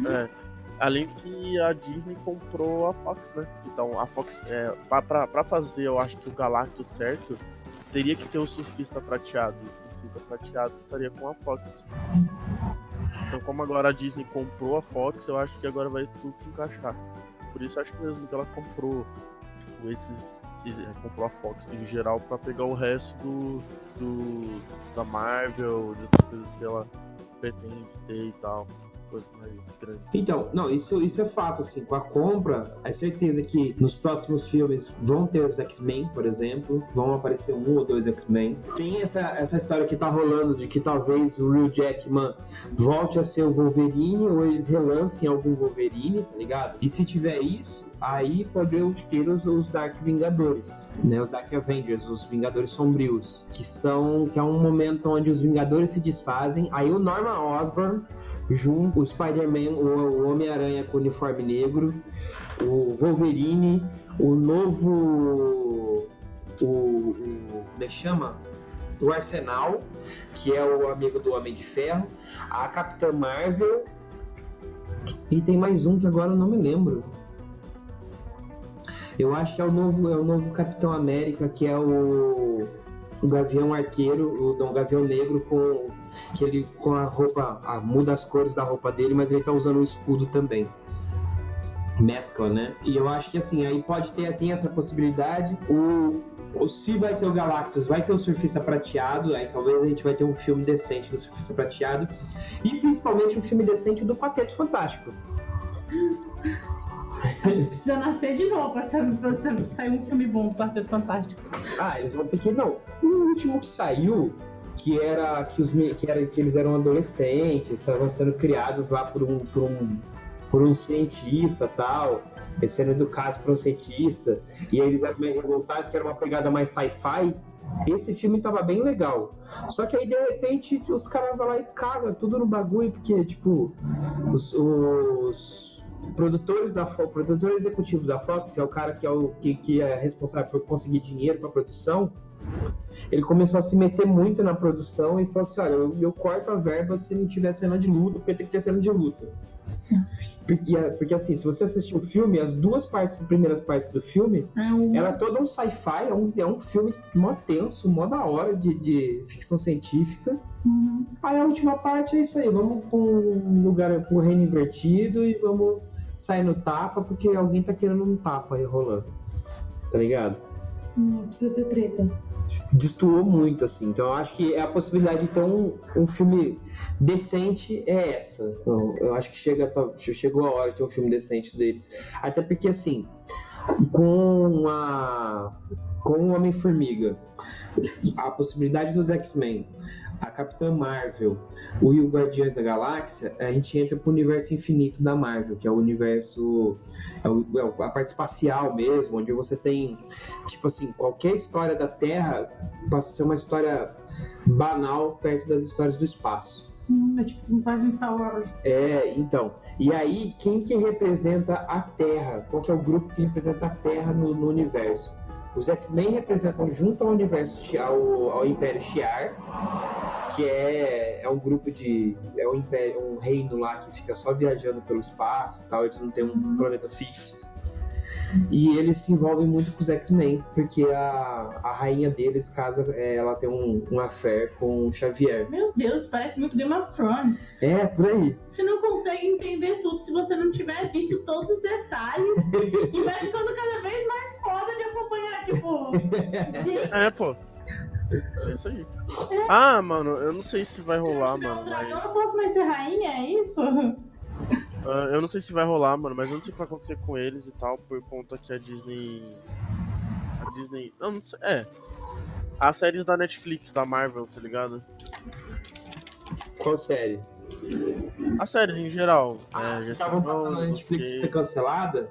É. Além que a Disney comprou a Fox, né? Então a Fox, é, pra, pra, pra fazer, eu acho que o Galactus certo, teria que ter o surfista prateado. O surfista prateado estaria com a Fox. Então como agora a Disney comprou a Fox, eu acho que agora vai tudo se encaixar. Por isso acho mesmo que ela comprou tipo, esses. É, comprou a Fox em geral para pegar o resto do, do da Marvel, de outras coisas que ela pretende ter e tal coisas mais grandes. Então, não, isso, isso é fato, assim, com a compra, é certeza que nos próximos filmes vão ter os X-Men, por exemplo, vão aparecer um ou dois X-Men. Tem essa, essa história que tá rolando de que talvez o Will Jackman volte a ser o Wolverine ou eles relancem algum Wolverine, tá ligado? E se tiver isso, aí podemos ter os, os Dark Vingadores, né? Os Dark Avengers, os Vingadores Sombrios, que são que é um momento onde os Vingadores se desfazem. Aí o Norman Osborn junto o Spider-Man, o, Homem-Aranha com uniforme negro, o Wolverine, o novo. O, o, como é que chama? O Arsenal, que é o amigo do Homem de Ferro, a Capitã Marvel. E tem mais um que agora eu não me lembro. Eu acho que é o novo, é o novo Capitão América, que é o, o Gavião Arqueiro, o Dom Gavião Negro com que ele com a roupa, a, muda as cores da roupa dele, mas ele tá usando o escudo também mescla, né? E eu acho que assim, aí pode ter tem essa possibilidade. O, o se vai ter o Galactus, vai ter o Surfista Prateado, aí talvez a gente vai ter um filme decente do Surfista Prateado e principalmente um filme decente do Quarteto Fantástico. Precisa nascer de novo pra sair um filme bom do Quarteto Fantástico. Ah, eles vão ter que. Não, o último que saiu, que era que, os, que, era, que eles eram adolescentes, estavam sendo criados lá por um, por um por um cientista tal, sendo educados por um cientista, e eles eram meio revoltados, que era uma pegada mais sci-fi. Esse filme tava bem legal. Só que aí, de repente, os caras vão lá e cagam tudo no bagulho, porque, tipo, os, os produtores da Fox, produtor executivo da Fox, é o cara que é, o, que, que é responsável por conseguir dinheiro para produção, ele começou a se meter muito na produção e falou assim: olha, eu, eu corto a verba se não tiver cena de luta, porque tem que ter cena de luta. Porque, porque, assim, se você assistir o filme, as duas partes, as primeiras partes do filme, é um... ela é todo um sci-fi, é um, é um filme mó tenso, mó da hora de, de ficção científica. Uhum. Aí a última parte é isso aí, vamos pra um lugar, com reino invertido e vamos sair no tapa, porque alguém tá querendo um tapa aí rolando. Tá ligado? Não precisa ter treta destoou muito, assim. Então eu acho que a possibilidade de ter um, um filme decente é essa. Então, eu acho que chega, chegou a hora de ter um filme decente deles. Até porque, assim, com a com o Homem-Formiga, a possibilidade dos X-Men a Capitã Marvel o e o Guardiões da Galáxia, a gente entra pro universo infinito da Marvel, que é o universo. É, o, é a parte espacial mesmo, onde você tem, tipo assim, qualquer história da Terra passa a ser uma história banal perto das histórias do espaço. Hum, é tipo quase um Star Wars. É, então. E aí, quem que representa a Terra? Qual que é o grupo que representa a Terra no, no universo? Os X-Men representam junto ao universo ao, ao Império Shi'ar, que é, é um grupo de é um império, um reino lá que fica só viajando pelo espaço, tal. Eles não têm um planeta fixo. E eles se envolvem muito com os X-Men, porque a, a rainha deles casa, é, ela tem um, um affair com o Xavier. Meu Deus, parece muito Game of Thrones. É, por aí. Você não consegue entender tudo se você não tiver visto todos os detalhes. e vai ficando cada vez mais foda de Gente. É, pô. É isso aí. É. Ah, mano, eu não sei se vai rolar, mano. Mas... Eu não posso mais ser rainha, é isso? Uh, eu não sei se vai rolar, mano, mas eu não sei o que vai acontecer com eles e tal, por conta que a Disney. A Disney. Não, não sei. É. As séries da Netflix, da Marvel, tá ligado? Qual série? As séries em geral. Ah, é, estavam passando na Netflix porque... foi cancelada?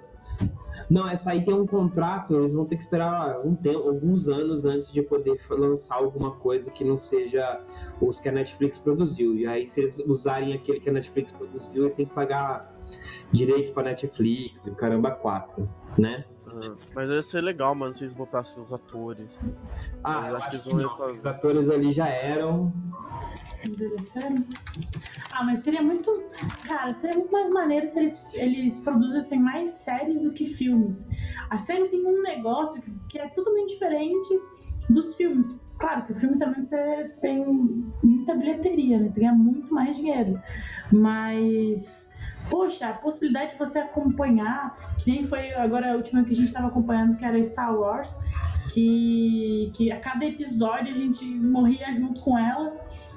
Não, essa aí tem um contrato, eles vão ter que esperar um tempo, alguns anos antes de poder lançar alguma coisa que não seja os que a Netflix produziu. E aí, se eles usarem aquele que a Netflix produziu, eles têm que pagar direitos pra Netflix, o caramba, quatro, né? Uhum. Mas ia ser legal, mano, se eles botassem os atores. Ah, eu acho, acho que, que não. Os atores ali já eram. Ah, mas seria muito. Cara, seria muito mais maneiro se eles, eles produzissem mais séries do que filmes. A série tem um negócio que, que é totalmente diferente dos filmes. Claro que o filme também você tem muita bilheteria, né? Você ganha muito mais dinheiro. Mas, poxa, a possibilidade de você acompanhar, que nem foi agora a última que a gente estava acompanhando, que era Star Wars, que, que a cada episódio a gente morria junto com ela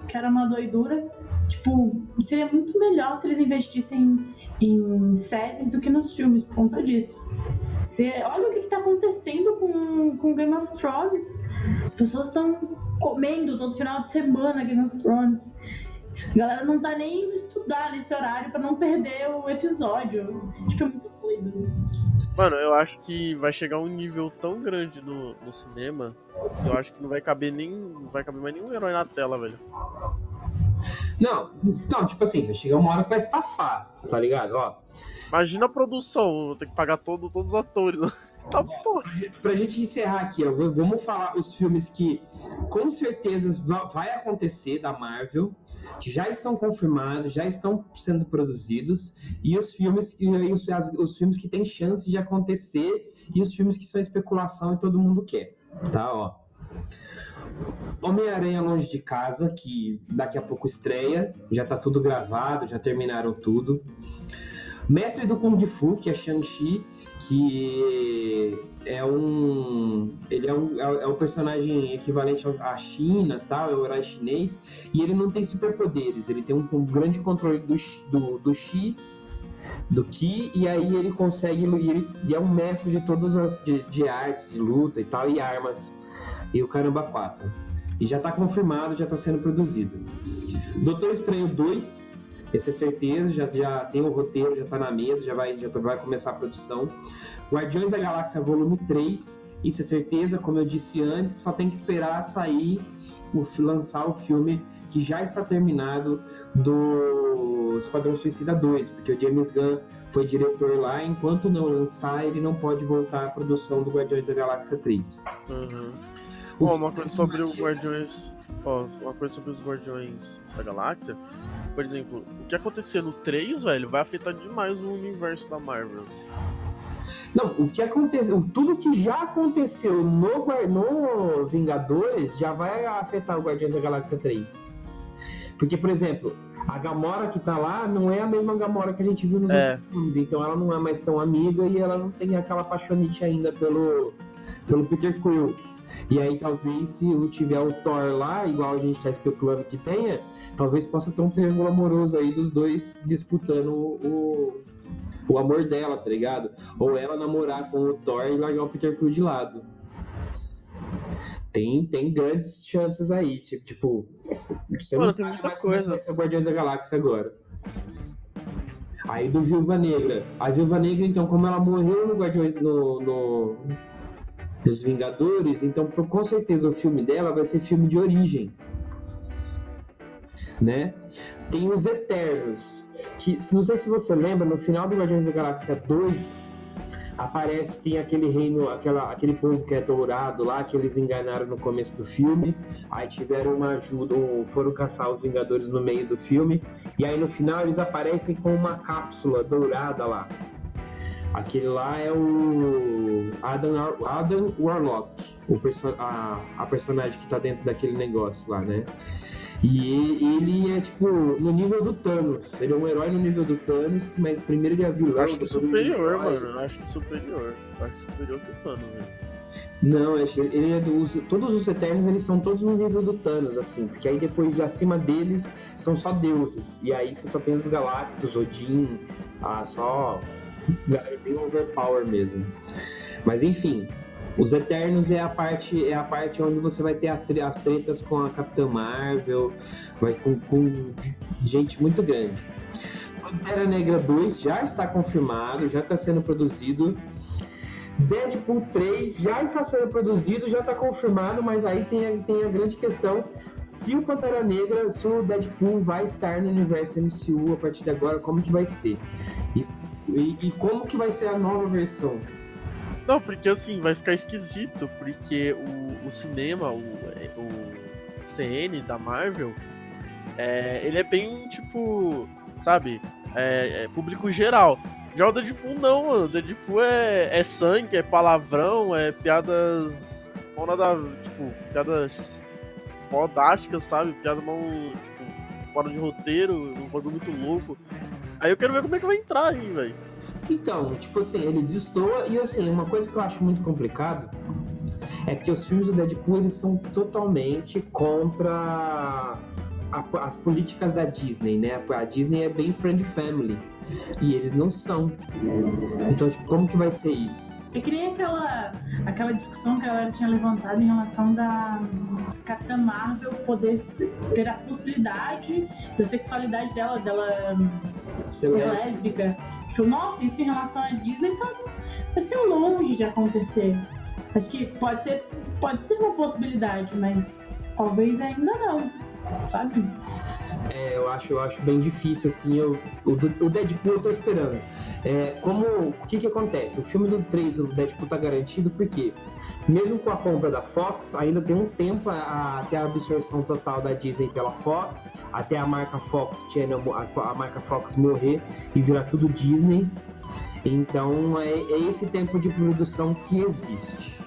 que era uma doidura. Tipo, seria muito melhor se eles investissem em séries do que nos filmes por conta disso. Você, olha o que está acontecendo com, com Game of Thrones. As pessoas estão comendo todo final de semana Game of Thrones. A galera não tá nem estudar nesse horário para não perder o episódio. Tipo, é muito doido. Mano, eu acho que vai chegar um nível tão grande no, no cinema que eu acho que não vai caber nem. Não vai caber mais nenhum herói na tela, velho. Não, não, tipo assim, vai chegar uma hora que vai estafar, tá ligado? Ó, Imagina a produção, vou ter que pagar todo, todos os atores. Tá porra. pra gente encerrar aqui, ó, vamos falar os filmes que com certeza va- vai acontecer da Marvel, já estão confirmados, já estão sendo produzidos, e os filmes, e os, os filmes que têm chance de acontecer, e os filmes que são especulação e todo mundo quer. Tá, ó. Homem-Aranha Longe de Casa, que daqui a pouco estreia, já tá tudo gravado, já terminaram tudo. Mestre do Kung Fu, que é Shang-Chi, que é um. Ele é um, é, é um personagem equivalente à China, tal, é um herói chinês, e ele não tem superpoderes, ele tem um, um grande controle do, do, do Chi, do Ki, e aí ele consegue. Ele é um mestre de todas as. De, de artes, de luta e tal, e armas. E o caramba 4. E já tá confirmado, já tá sendo produzido. Doutor Estranho 2, esse é certeza, já, já tem o roteiro, já tá na mesa, já vai, já vai começar a produção. Guardiões da Galáxia Volume 3, isso é certeza, como eu disse antes, só tem que esperar sair, o, lançar o filme que já está terminado do Esquadrão Suicida 2, porque o James Gunn foi diretor lá, enquanto não lançar, ele não pode voltar à produção do Guardiões da Galáxia 3. Uhum. Ó, uma coisa sobre o Guardiões. Ó, uma coisa sobre os Guardiões da Galáxia. Por exemplo, o que acontecer no 3, velho, vai afetar demais o universo da Marvel. Não, o que aconteceu, tudo que já aconteceu no, no Vingadores já vai afetar o Guardiões da Galáxia 3. Porque, por exemplo, a Gamora que tá lá não é a mesma Gamora que a gente viu nos É. filmes, então ela não é mais tão amiga e ela não tem aquela paixonite ainda pelo, pelo Peter Quill. E aí talvez se não tiver o Thor lá, igual a gente tá especulando que tenha, talvez possa ter um triângulo amoroso aí dos dois disputando o, o amor dela, tá ligado? Ou ela namorar com o Thor e largar o Peter Quill de lado. Tem, tem grandes chances aí, tipo, tipo você Mano, não tem muita é coisa. vai ser o Guardiões da Galáxia agora. Aí do Viúva Negra. A Viúva Negra, então, como ela morreu no Guardiões no, no nos Vingadores, então com certeza o filme dela vai ser filme de origem. Né? Tem os Eternos, que não sei se você lembra, no final do Guardiões da Galáxia 2 aparece tem aquele reino, aquela, aquele povo que é dourado lá, que eles enganaram no começo do filme. Aí tiveram uma ajuda, foram caçar os Vingadores no meio do filme. E aí no final eles aparecem com uma cápsula dourada lá. Aquele lá é o Adam, Adam Warlock, o perso a, a personagem que tá dentro daquele negócio lá, né? E ele é tipo no nível do Thanos. Ele é um herói no nível do Thanos, mas primeiro ele é vilão. Eu acho que é superior, mano. Eu acho que superior. Eu acho superior que o Thanos, velho. Não, ele é dos. Todos os Eternos eles são todos no nível do Thanos, assim, porque aí depois acima deles são só deuses. E aí você só tem os Galácticos, Odin, ah, só. É bem overpower mesmo. Mas enfim, os Eternos é a parte, é a parte onde você vai ter as tretas com a Capitã Marvel, vai com, com gente muito grande. Pantera Negra 2 já está confirmado, já está sendo produzido. Deadpool 3 já está sendo produzido, já está confirmado, mas aí tem a, tem a grande questão se o Pantera Negra, se o Deadpool vai estar no universo MCU a partir de agora, como que vai ser? E, e- e como que vai ser a nova versão? Não, porque assim, vai ficar esquisito, porque o, o cinema, o, o CN da Marvel, é, ele é bem, tipo, sabe, é, é público geral. Já o Deadpool não, mano. o Deadpool é, é sangue, é palavrão, é piadas. Mal nada. Tipo, piadas fodásticas, sabe? Piada mal. Tipo, fora de roteiro, um bagulho muito louco. Aí eu quero ver como é que vai entrar aí, velho. Então, tipo assim, ele destoa e assim, uma coisa que eu acho muito complicado é que os filmes do Deadpool eles são totalmente contra a- as políticas da Disney, né? A Disney é bem friend family e eles não são. Então, tipo, como que vai ser isso? Eu queria aquela, aquela discussão que a galera tinha levantado em relação da Capitã Marvel poder ter a possibilidade da sexualidade dela, dela ser Você lembra? lésbica. Tipo, nossa, isso em relação à Disney tá, ser longe de acontecer. Acho que pode ser, pode ser uma possibilidade, mas talvez ainda não, sabe? É, eu acho, eu acho bem difícil, assim, eu, o, o Deadpool eu tô esperando. É, como, o que que acontece? O filme do 3 do Deadpool tá garantido porque, mesmo com a compra da Fox, ainda tem um tempo a, até a absorção total da Disney pela Fox, até a marca Fox Channel, a, a marca Fox morrer e virar tudo Disney. Então, é, é esse tempo de produção que existe,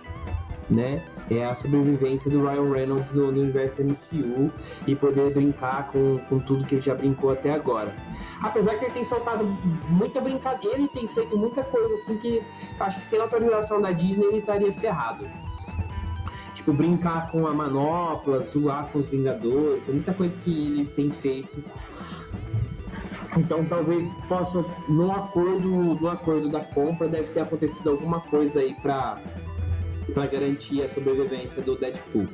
né? É a sobrevivência do Ryan Reynolds no, no, universo MCU e poder brincar com, com tudo que ele já brincou até agora. Apesar que ele tem soltado muita brincadeira, ele tem feito muita coisa assim que acho que sem autorização da Disney ele estaria ferrado. Tipo, brincar com a manopla, zoar com os Vingadores, tem muita coisa que ele tem feito. Então talvez possa, no acordo, no acordo da compra, deve ter acontecido alguma coisa aí para para garantir a sobrevivência do Deadpool.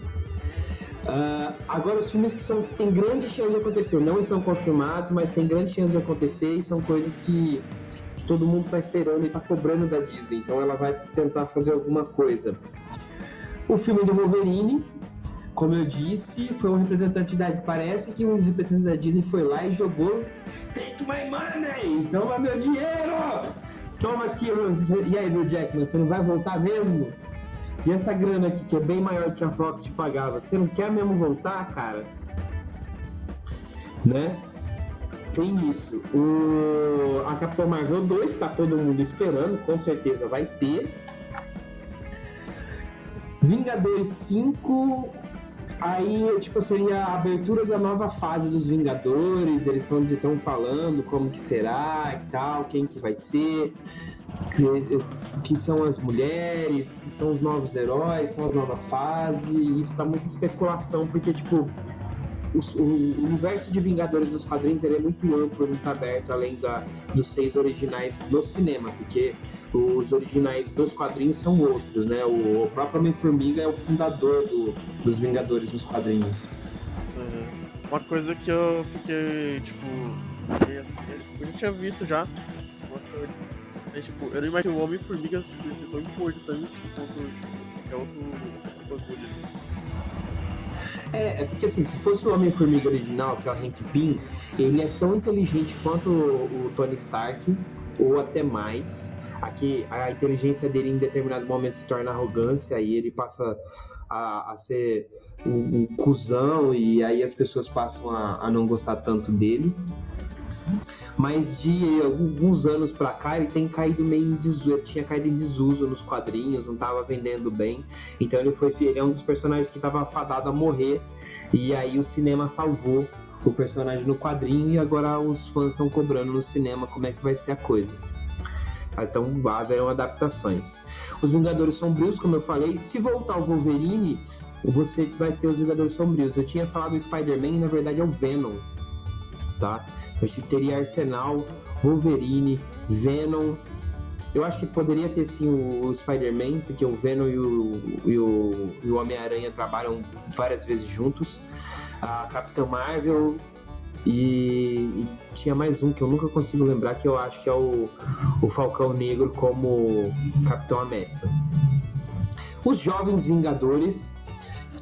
Uh, agora, os filmes que são, tem grande chance de acontecer, não estão confirmados, mas tem grande chance de acontecer e são coisas que, que todo mundo está esperando e está cobrando da Disney, então ela vai tentar fazer alguma coisa. O filme do Wolverine, como eu disse, foi um representante da. Parece que um representante da Disney foi lá e jogou. Take my money! Toma meu dinheiro! Toma aqui, e aí, meu Jackman, você não vai voltar mesmo? E essa grana aqui, que é bem maior que a Fox te pagava, você não quer mesmo voltar, cara? Né? Tem isso. O... A Capitão Marvel 2 tá todo mundo esperando, com certeza vai ter. Vingadores 5, aí tipo seria a abertura da nova fase dos Vingadores, eles estão falando como que será e tal, quem que vai ser que são as mulheres, são os novos heróis, são as novas fases, isso tá muita especulação, porque tipo, o, o, universo de Vingadores dos quadrinhos ele é muito amplo, muito aberto, além da, dos seis originais do cinema, porque os originais dos quadrinhos são outros, né? O, o próprio Homem-Formiga é o fundador do, dos Vingadores dos quadrinhos. Uhum. Uma coisa que eu fiquei, tipo, eu já tinha visto já, é, tipo, eu não imagino o Homem-Formiga tipo, ser tão importante quanto tipo, é outro bagulho. É, é porque assim, se fosse o Homem-Formiga original, que é o Hank Pym, ele é tão inteligente quanto o, o Tony Stark, ou até mais. Aqui a inteligência dele em determinado momento se torna arrogância e ele passa a, a ser um, um cuzão e aí as pessoas passam a, a não gostar tanto dele mas de alguns anos para cá ele tem caído meio em desuso, ele tinha caído em desuso nos quadrinhos, não estava vendendo bem, então ele foi ele é um dos personagens que estava fadado a morrer e aí o cinema salvou o personagem no quadrinho e agora os fãs estão cobrando no cinema como é que vai ser a coisa. Então haverão adaptações. Os Vingadores Sombrios, como eu falei, se voltar o Wolverine, você vai ter os Vingadores Sombrios. Eu tinha falado o Spider-Man, na verdade é o Venom, tá? Acho que teria Arsenal, Wolverine, Venom. Eu acho que poderia ter sim o, Spider-Man, porque o Venom e o, e o, o Homem-Aranha trabalham várias vezes juntos. A Capitã Marvel e, e, tinha mais um que eu nunca consigo lembrar, que eu acho que é o, o Falcão Negro como Capitão América. Os Jovens Vingadores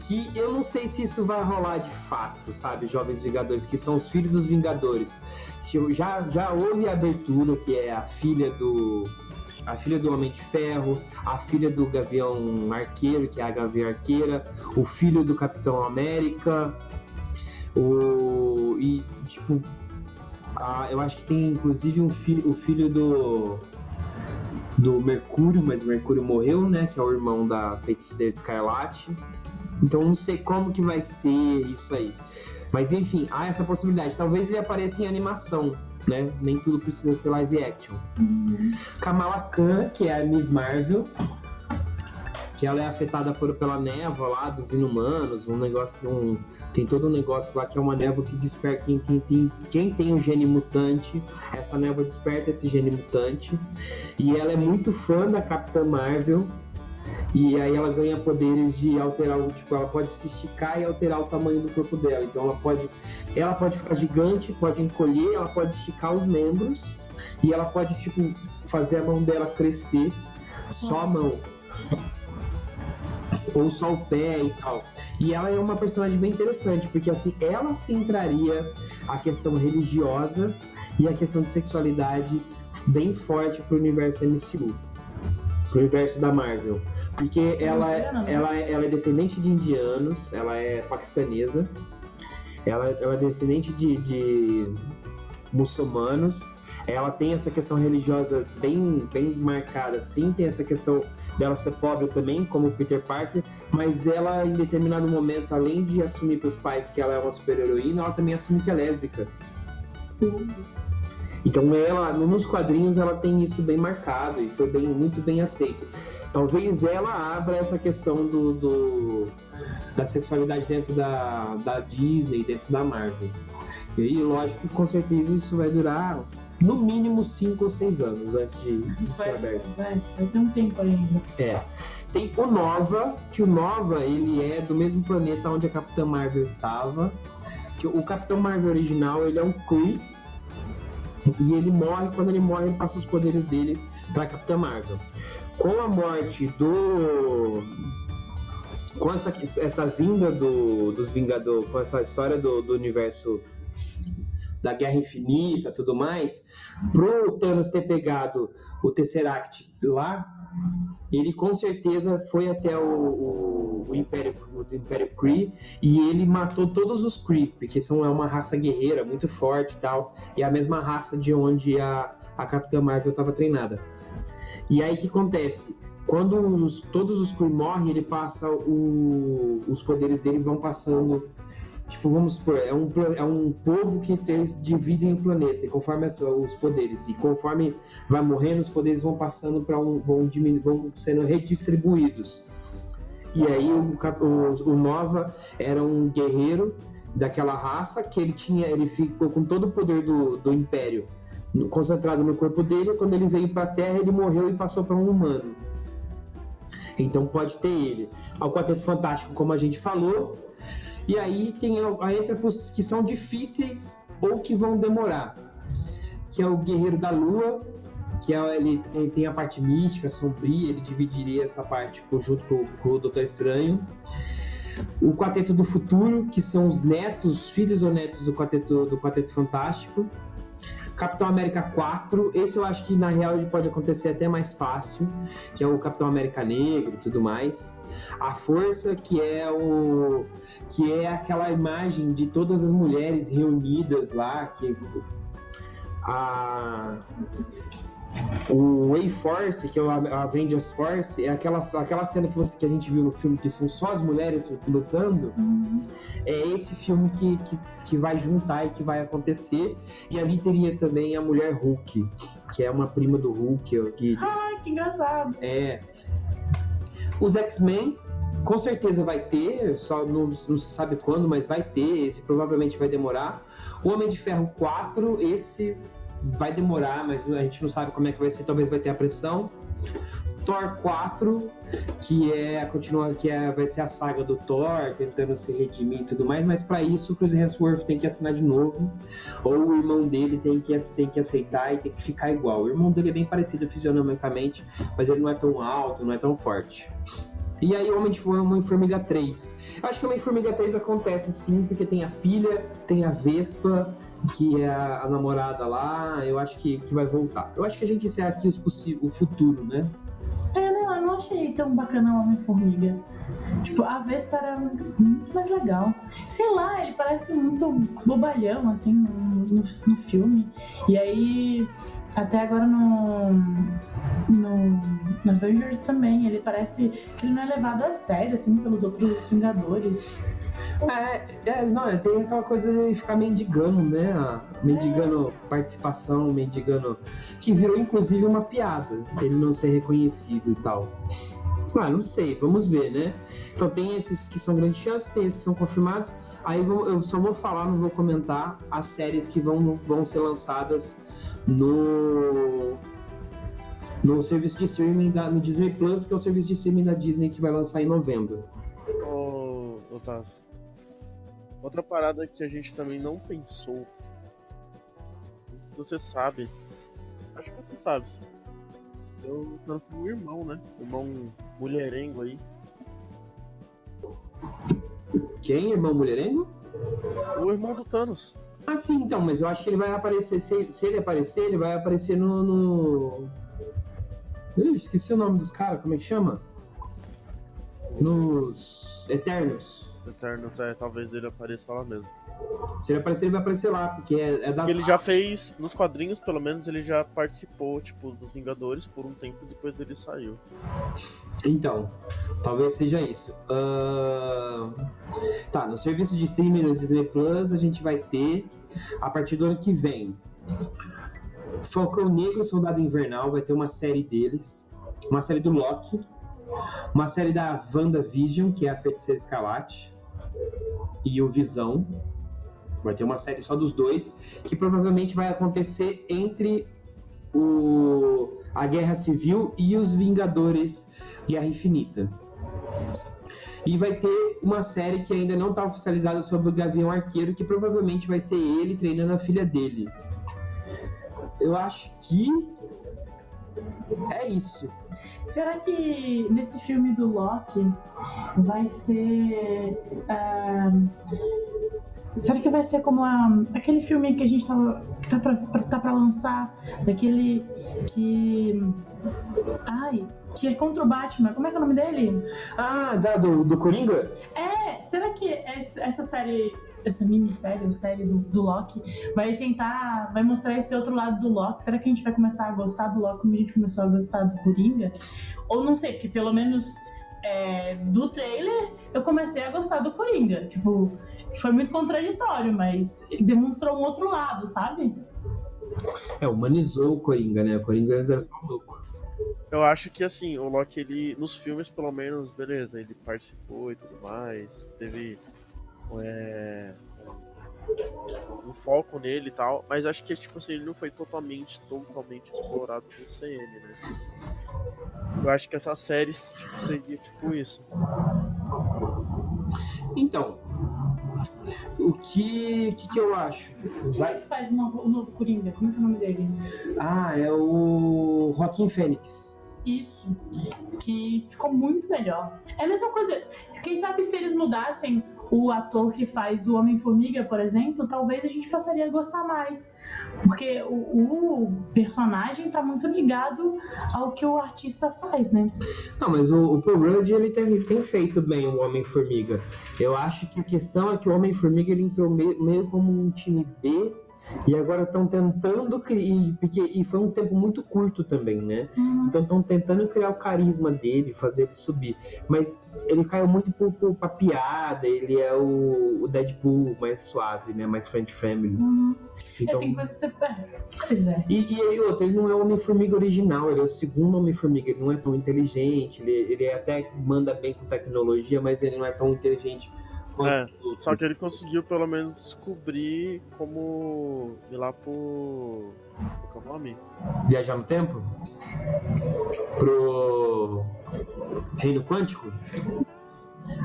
que eu não sei se isso vai rolar de fato, sabe? Jovens Vingadores, que são os filhos dos Vingadores. Já, já houve a abertura, que é a filha do. A filha do Homem de Ferro, a filha do Gavião Arqueiro, que é a Gavião Arqueira, o filho do Capitão América, o. E, tipo. A, eu acho que tem inclusive um filho, o filho do do Mercúrio, mas o Mercúrio morreu, né? Que é o irmão da feiticeira Escarlate. Então não sei como que vai ser isso aí. Mas enfim, há essa possibilidade. Talvez ele apareça em animação, né? Nem tudo precisa ser live action. Uhum. Kamala Khan, que é a Miss Marvel, que ela é afetada por, pela névoa lá dos inumanos, um negócio, um, tem todo um negócio lá que é uma névoa que desperta quem, quem, tem, quem tem um gene mutante, essa névoa desperta esse gene mutante, e ela é muito fã da Capitã Marvel, e aí ela ganha poderes de alterar tipo, ela pode se esticar e alterar o tamanho do corpo dela. Então ela pode, ela pode ficar gigante, pode encolher, ela pode esticar os membros e ela pode tipo fazer a mão dela crescer só a mão. Ou só o pé e tal. E ela é uma personagem bem interessante, porque assim, ela se entraria a questão religiosa e a questão de sexualidade bem forte pro universo MCU. Pro universo da Marvel. Porque ela, né? ela, ela é descendente de indianos, ela é paquistanesa, ela, ela é descendente de, de muçulmanos, ela tem essa questão religiosa bem, bem marcada, sim, tem essa questão dela ser pobre também, como Peter Parker, mas ela, em determinado momento, além de assumir para os pais que ela é uma super-heroína, ela também assume que é lésbica. Então ela, nos quadrinhos, ela tem isso bem marcado e foi bem, muito bem aceito. Talvez ela abra essa questão do, do- da sexualidade dentro da, da Disney, dentro da Marvel. E aí, lógico que com certeza isso vai durar no mínimo 5 ou 6 anos antes de, de ser Vai, aberto. vai, vai ter um tempo ainda. É. Tem o Nova, que o Nova ele é do mesmo planeta onde a Capitã Marvel estava. Que o Capitão Marvel original ele é um Kree e ele morre. Quando ele morre, ele passa os poderes dele para Capitã Marvel. Com a morte do com essa, essa vinda do, dos Vingadores, com essa história do, do universo da Guerra Infinita tudo mais, pro Thanos ter pegado o Tesseract lá, ele com certeza foi até o, o- o Império, o Império Kree e ele matou todos os Kree, porque são é uma raça guerreira muito forte e tal, e é a mesma raça de onde a, a Capitã Marvel estava treinada. E aí o que acontece? Quando os- todos os Kree morrem, ele passa o- os poderes dele vão passando. Tipo, vamos supor, é um, é um povo que eles dividem o planeta, conforme as- os poderes. E conforme vai morrendo, os poderes vão passando para um. Vão, diminu- vão sendo redistribuídos. E aí o, o, o Nova era um guerreiro daquela raça que ele tinha. Ele ficou com todo o poder do, do Império concentrado no corpo dele. Quando ele veio para a Terra, ele morreu e passou para um humano. Então pode ter ele. Ao Quarteto Fantástico, como a gente falou. E aí tem a- pros que são difíceis ou que vão demorar. Que é o Guerreiro da Lua, que é, ele tem, tem a parte mística, sombria, ele dividiria essa parte junto com, com o Doutor Estranho. O Quarteto do Futuro, que são os netos, os filhos ou netos do Quarteto, do Quarteto Fantástico. Capitão América 4, esse eu acho que na real pode acontecer até mais fácil, que é o Capitão América Negro e tudo mais. A Força, que é o que é aquela imagem de todas as mulheres reunidas lá, que a o A-Force, que é o Avengers Force, é aquela, aquela cena que, você, que a gente viu no filme que são só as mulheres lutando. É esse filme que, que, que vai juntar e que vai acontecer. E ali teria também a mulher Hulk, que é uma prima do Hulk. Que Ai, que engraçado. é. Os X-Men, com certeza vai ter, só não, não se sabe quando, mas vai ter. Esse provavelmente vai demorar. O Homem de Ferro 4, esse vai demorar, mas a gente não sabe como é que vai ser. Talvez vai ter a pressão. Thor 4, que é a continua, que é, vai ser a saga do Thor, tentando se redimir e tudo mais, mas para isso o Chris Hemsworth tem que assinar de novo, ou o irmão dele tem que, tem que aceitar e tem que ficar igual. O irmão dele é bem parecido fisionomicamente, mas ele não é tão alto, não é tão forte. E aí Homem de Homem-Formiga 3. Eu acho que Homem-Formiga 3 acontece sim, porque tem a filha, tem a Vespa, que é a, a namorada lá, eu acho que, que vai voltar. Eu acho que a gente encerra aqui os o futuro, né? É, não, eu não achei tão bacana o Homem-Formiga. Tipo, a Vespa era muito mais legal. Sei lá, ele parece muito bobalhão, assim, no, no, no filme. E aí, até agora no, no, no Avengers também, ele parece que ele não é levado a sério, assim, pelos outros Vingadores. É, é, não, tem aquela coisa de ficar mendigando, né? Mendigando participação, mendigando. Que virou inclusive uma piada, ele não ser reconhecido e tal. Ah, não sei, vamos ver, né? Então tem esses que são grandes chances, tem esses que são confirmados. Aí eu só vou falar, não vou comentar as séries que vão, vão ser lançadas no no serviço de streaming da, no Disney Plus, que é o serviço de streaming da Disney que vai lançar em novembro. Ô, ô Tassi. Outra parada que a gente também não pensou. Você sabe. Acho que você sabe. sim. o Thanos tem um irmão, né? Irmão mulherengo aí. Quem? Irmão mulherengo? O irmão do Thanos. Ah, sim, então, mas eu acho que ele vai aparecer. Se, se ele aparecer, ele vai aparecer no. no... Esqueci o nome dos caras, como é que chama? Nos Eternos. Eternos, é, talvez ele apareça lá mesmo. Se ele aparecer, ele vai aparecer lá, porque é, é da. Porque ele já fez, nos quadrinhos, pelo menos, ele já participou, tipo, dos Vingadores por um tempo depois ele saiu. Então, talvez seja isso. Ahn, Tá, no serviço de streaming no Disney Plus a gente vai ter, a partir do ano que vem, Falcão Negro, Soldado Invernal, vai ter uma série deles, uma série do Loki, uma série da WandaVision, que é a Feiticeira Escarlate, e o Visão. Vai ter uma série só dos dois, que provavelmente vai acontecer entre o, a Guerra Civil e os Vingadores Guerra Infinita. E vai ter uma série que ainda não está oficializada sobre o Gavião Arqueiro, que provavelmente vai ser ele treinando a filha dele. Eu acho que é isso. Será que nesse filme do Loki vai ser. ah, será que vai ser como a, aquele filme que a gente tava. que tá pra, tá pra lançar? Daquele que. Ai, que é contra o Batman. Como é que é o nome dele? Ah, da, do, do Coringa? É, será que es- essa série, essa minissérie, ou série do, do Loki, vai tentar, vai mostrar esse outro lado do Loki? Será que a gente vai começar a gostar do Loki como a gente começou a gostar do Coringa? Ou não sei, porque pelo menos é, do trailer eu comecei a gostar do Coringa. Tipo, foi muito contraditório, mas ele demonstrou um outro lado, sabe? É, humanizou o Coringa, né? O Coringa era só louco. Eu acho que assim, o Loki, ele, nos filmes, pelo menos, beleza, ele participou e tudo mais, teve é, um foco nele e tal, mas acho que tipo assim, ele não foi totalmente, totalmente explorado no CM, né? Eu acho que essa série tipo, seria tipo isso. Então, o que, que, que eu acho? Quem é Vai... que faz o novo, o novo Coringa? Como é que é o nome dele? Ah, é o Joaquim Fênix. Isso, que ficou muito melhor. É a mesma coisa. Quem sabe se eles mudassem o ator que faz o Homem-Formiga, por exemplo, talvez a gente passaria a gostar mais. Porque o, o personagem tá muito ligado ao que o artista faz, né? Não, mas o, o Paul Rudd, ele tem, tem feito bem o Homem-Formiga. Eu acho que a questão é que o Homem-Formiga ele entrou meio, meio como um time B e agora estão tentando criar. Porque, e foi um tempo muito curto também, né? Então estão tentando criar o carisma dele, fazer ele subir. Mas ele caiu muito pro, pro, pra piada, ele é o, o Deadpool mais suave, né? Mais friend family. Hum, Então, é, tem coisa que você. Pois é. e, e aí, outra, ele não é o Homem-Formiga original, ele é o segundo Homem-Formiga, ele não é tão inteligente, ele, ele até manda bem com tecnologia, mas ele não é tão inteligente É. Só que ele conseguiu pelo menos descobrir como ir lá pro. Qual que é o nome? Viajar no tempo? Pro Reino Quântico?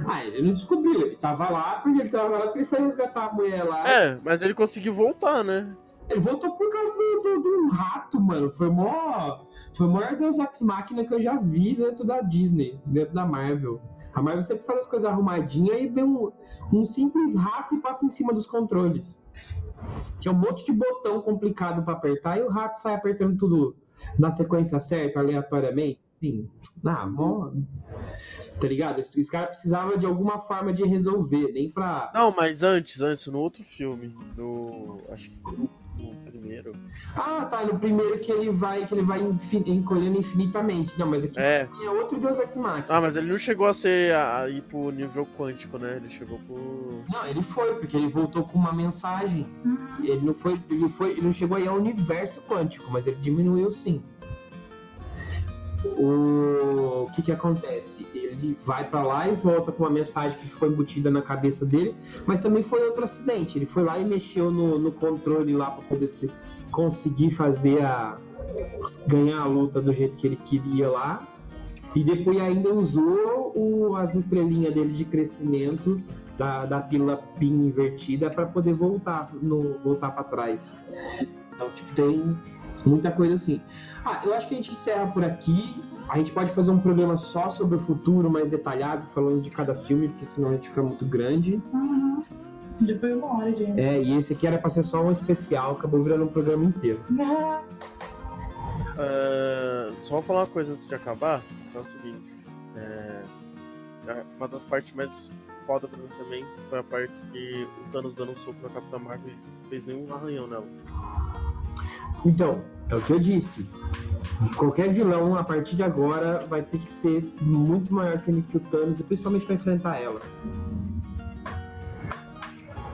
Ah, ele não descobriu, ele tava lá porque ele tava lá porque ele foi resgatar a mulher lá. É, mas ele conseguiu voltar, né? Ele voltou por causa do, do, do rato, mano. Foi mó. Foi o maior Deus Ex Machina que eu já vi dentro da Disney, dentro da Marvel. A Marvel sempre faz as coisas arrumadinhas e vê um, um simples rato e passa em cima dos controles. Que é um monte de botão complicado pra apertar e o rato sai apertando tudo na sequência certa, aleatoriamente. Sim. Ah, mó. Tá ligado? Os, os caras precisavam de alguma forma de resolver, nem pra. Não, mas antes, antes, no outro filme, no. Acho que no, no primeiro. Ah, tá, no primeiro que ele vai, que ele vai infin- encolhendo infinitamente. Não, mas aqui É. é outro Deus Ex Machina. Ah, mas ele não chegou a ser a, a ir pro nível quântico, né? Ele chegou pro. Não, ele foi, porque ele voltou com uma mensagem. Hum, Ele não foi, ele foi, ele não chegou aí ao universo quântico, mas ele diminuiu sim. O, que que acontece? Ele vai pra lá e volta com uma mensagem que foi embutida na cabeça dele, mas também foi outro acidente. Ele foi lá e mexeu no, no controle lá pra poder ter- conseguir fazer a ganhar a luta do jeito que ele queria lá. E depois ainda usou o- as estrelinhas dele de crescimento da, da pílula PIN invertida para poder voltar no voltar para trás. Então, tipo, tem Muita coisa assim. Ah, eu acho que a gente encerra por aqui. A gente pode fazer um programa só sobre o futuro, mais detalhado, falando de cada filme, porque senão a gente fica muito grande. Uhum. Depois uma hora, gente. É, e esse aqui era pra ser só um especial, acabou virando um programa inteiro. É, só vou falar uma coisa antes de acabar. É o seguinte. É, uma das partes mais foda pra mim também foi a parte que o Thanos dando um soco na Capitã Marvel e não fez nenhum arranhão nela. Então, é o que eu disse. Qualquer vilão, a partir de agora, vai ter que ser muito maior que o Thanos, e principalmente pra enfrentar ela.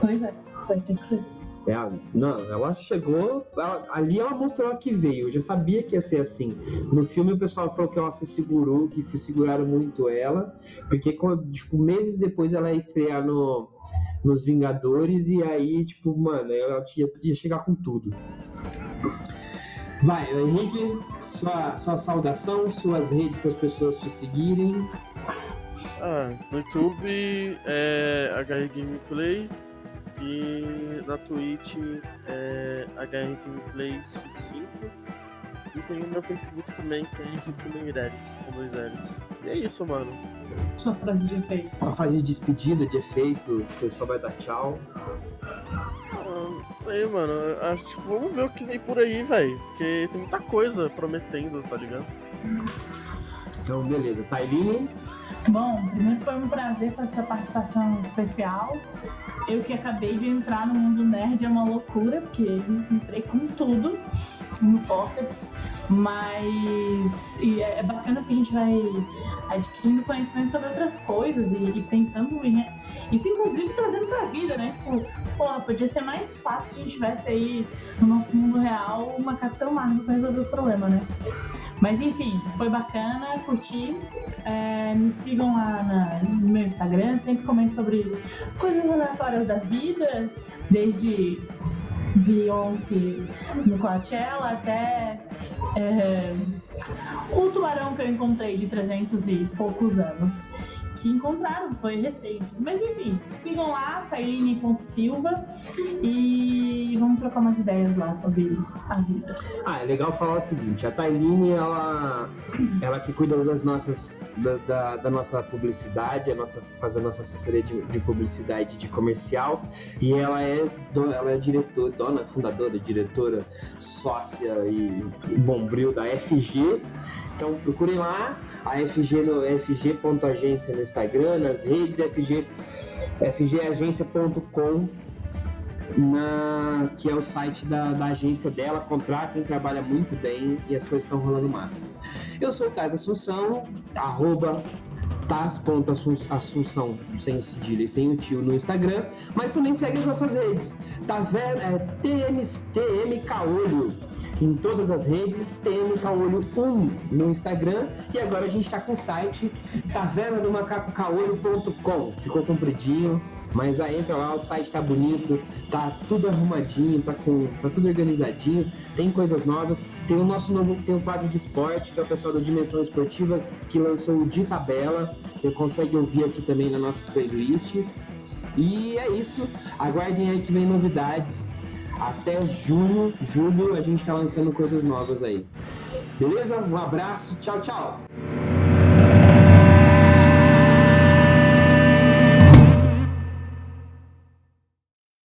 Pois é, vai ter que ser. É, não, ela chegou. ela- ali ela mostrou que veio. Eu já sabia que ia ser assim. No filme o pessoal falou que ela se segurou, que seguraram muito ela. Porque quando, tipo, meses depois ela ia estrear no, nos Vingadores e aí, tipo, mano, ela tinha, podia chegar com tudo. Vai, Henrique, sua, sua saudação, suas redes para as pessoas te seguirem. Ah, no YouTube é HR Gameplay e na Twitch é HR Gameplay 55 e tem o meu Facebook também que é Henrique Meireles, com dois L's. E é isso, mano. Sua frase de efeito. Sua fase de despedida, de efeito, você só vai dar tchau. Não sei, mano. Acho, tipo, vamos ver o que vem por aí, velho. Porque tem muita coisa prometendo, tá ligado? Então, beleza. Tailine, Bom, primeiro foi um prazer fazer essa participação especial. Eu que acabei de entrar no mundo nerd é uma loucura, porque entrei com tudo no Vortex. Mas e é é bacana que a gente vai adquirindo conhecimento sobre outras coisas e, e pensando em. Isso inclusive trazendo pra vida, né? Tipo, pô, podia ser mais fácil se a gente tivesse aí no nosso mundo real uma Capitão Marvel pra resolver os problemas, né? Mas enfim, foi bacana, curti. É, me sigam lá na- no meu Instagram, sempre comento sobre coisas aleatórias da vida, desde Beyoncé no Coachella até é, o tubarão que eu encontrei de 300 e poucos anos. Que encontraram, foi recente. Mas enfim, sigam lá, Tailine.silva e vamos trocar umas ideias lá sobre a vida. Ah, é legal falar o seguinte, a Tailine, ela, ela que cuida das nossas, da, da, da nossa publicidade, a nossa, faz a nossa assessoria de, de publicidade de comercial, e ela é, do- ela é diretora, dona, fundadora, diretora, sócia e bombril da FG. Então procurem lá, a FG no fg.agência no Instagram, nas redes FG, fgagência.com que é o site da, da agência dela, contratem, trabalha muito bem e as coisas estão rolando massa. Eu sou o Taz Assunção, arroba Taz.assunção, sem cedilha e sem o tio no Instagram, mas também segue as nossas redes. Vendo? É TM, TM Caolho em todas as redes, TM Caolho 1 no Instagram e agora a gente tá com o site taverna do macaco caolho.com. Ficou compridinho, mas aí entra lá, o site tá bonito, tá tudo arrumadinho, tá, com, tá tudo organizadinho, tem coisas novas. Tem o nosso novo tem um quadro de esporte, que é o pessoal da Dimensão Esportiva, que lançou o de tabela. Você consegue ouvir aqui também nas nossas playlists. E é isso. Aguardem aí que vem novidades. Até junho, julho, a gente tá lançando coisas novas aí. Beleza? Um abraço, tchau, tchau.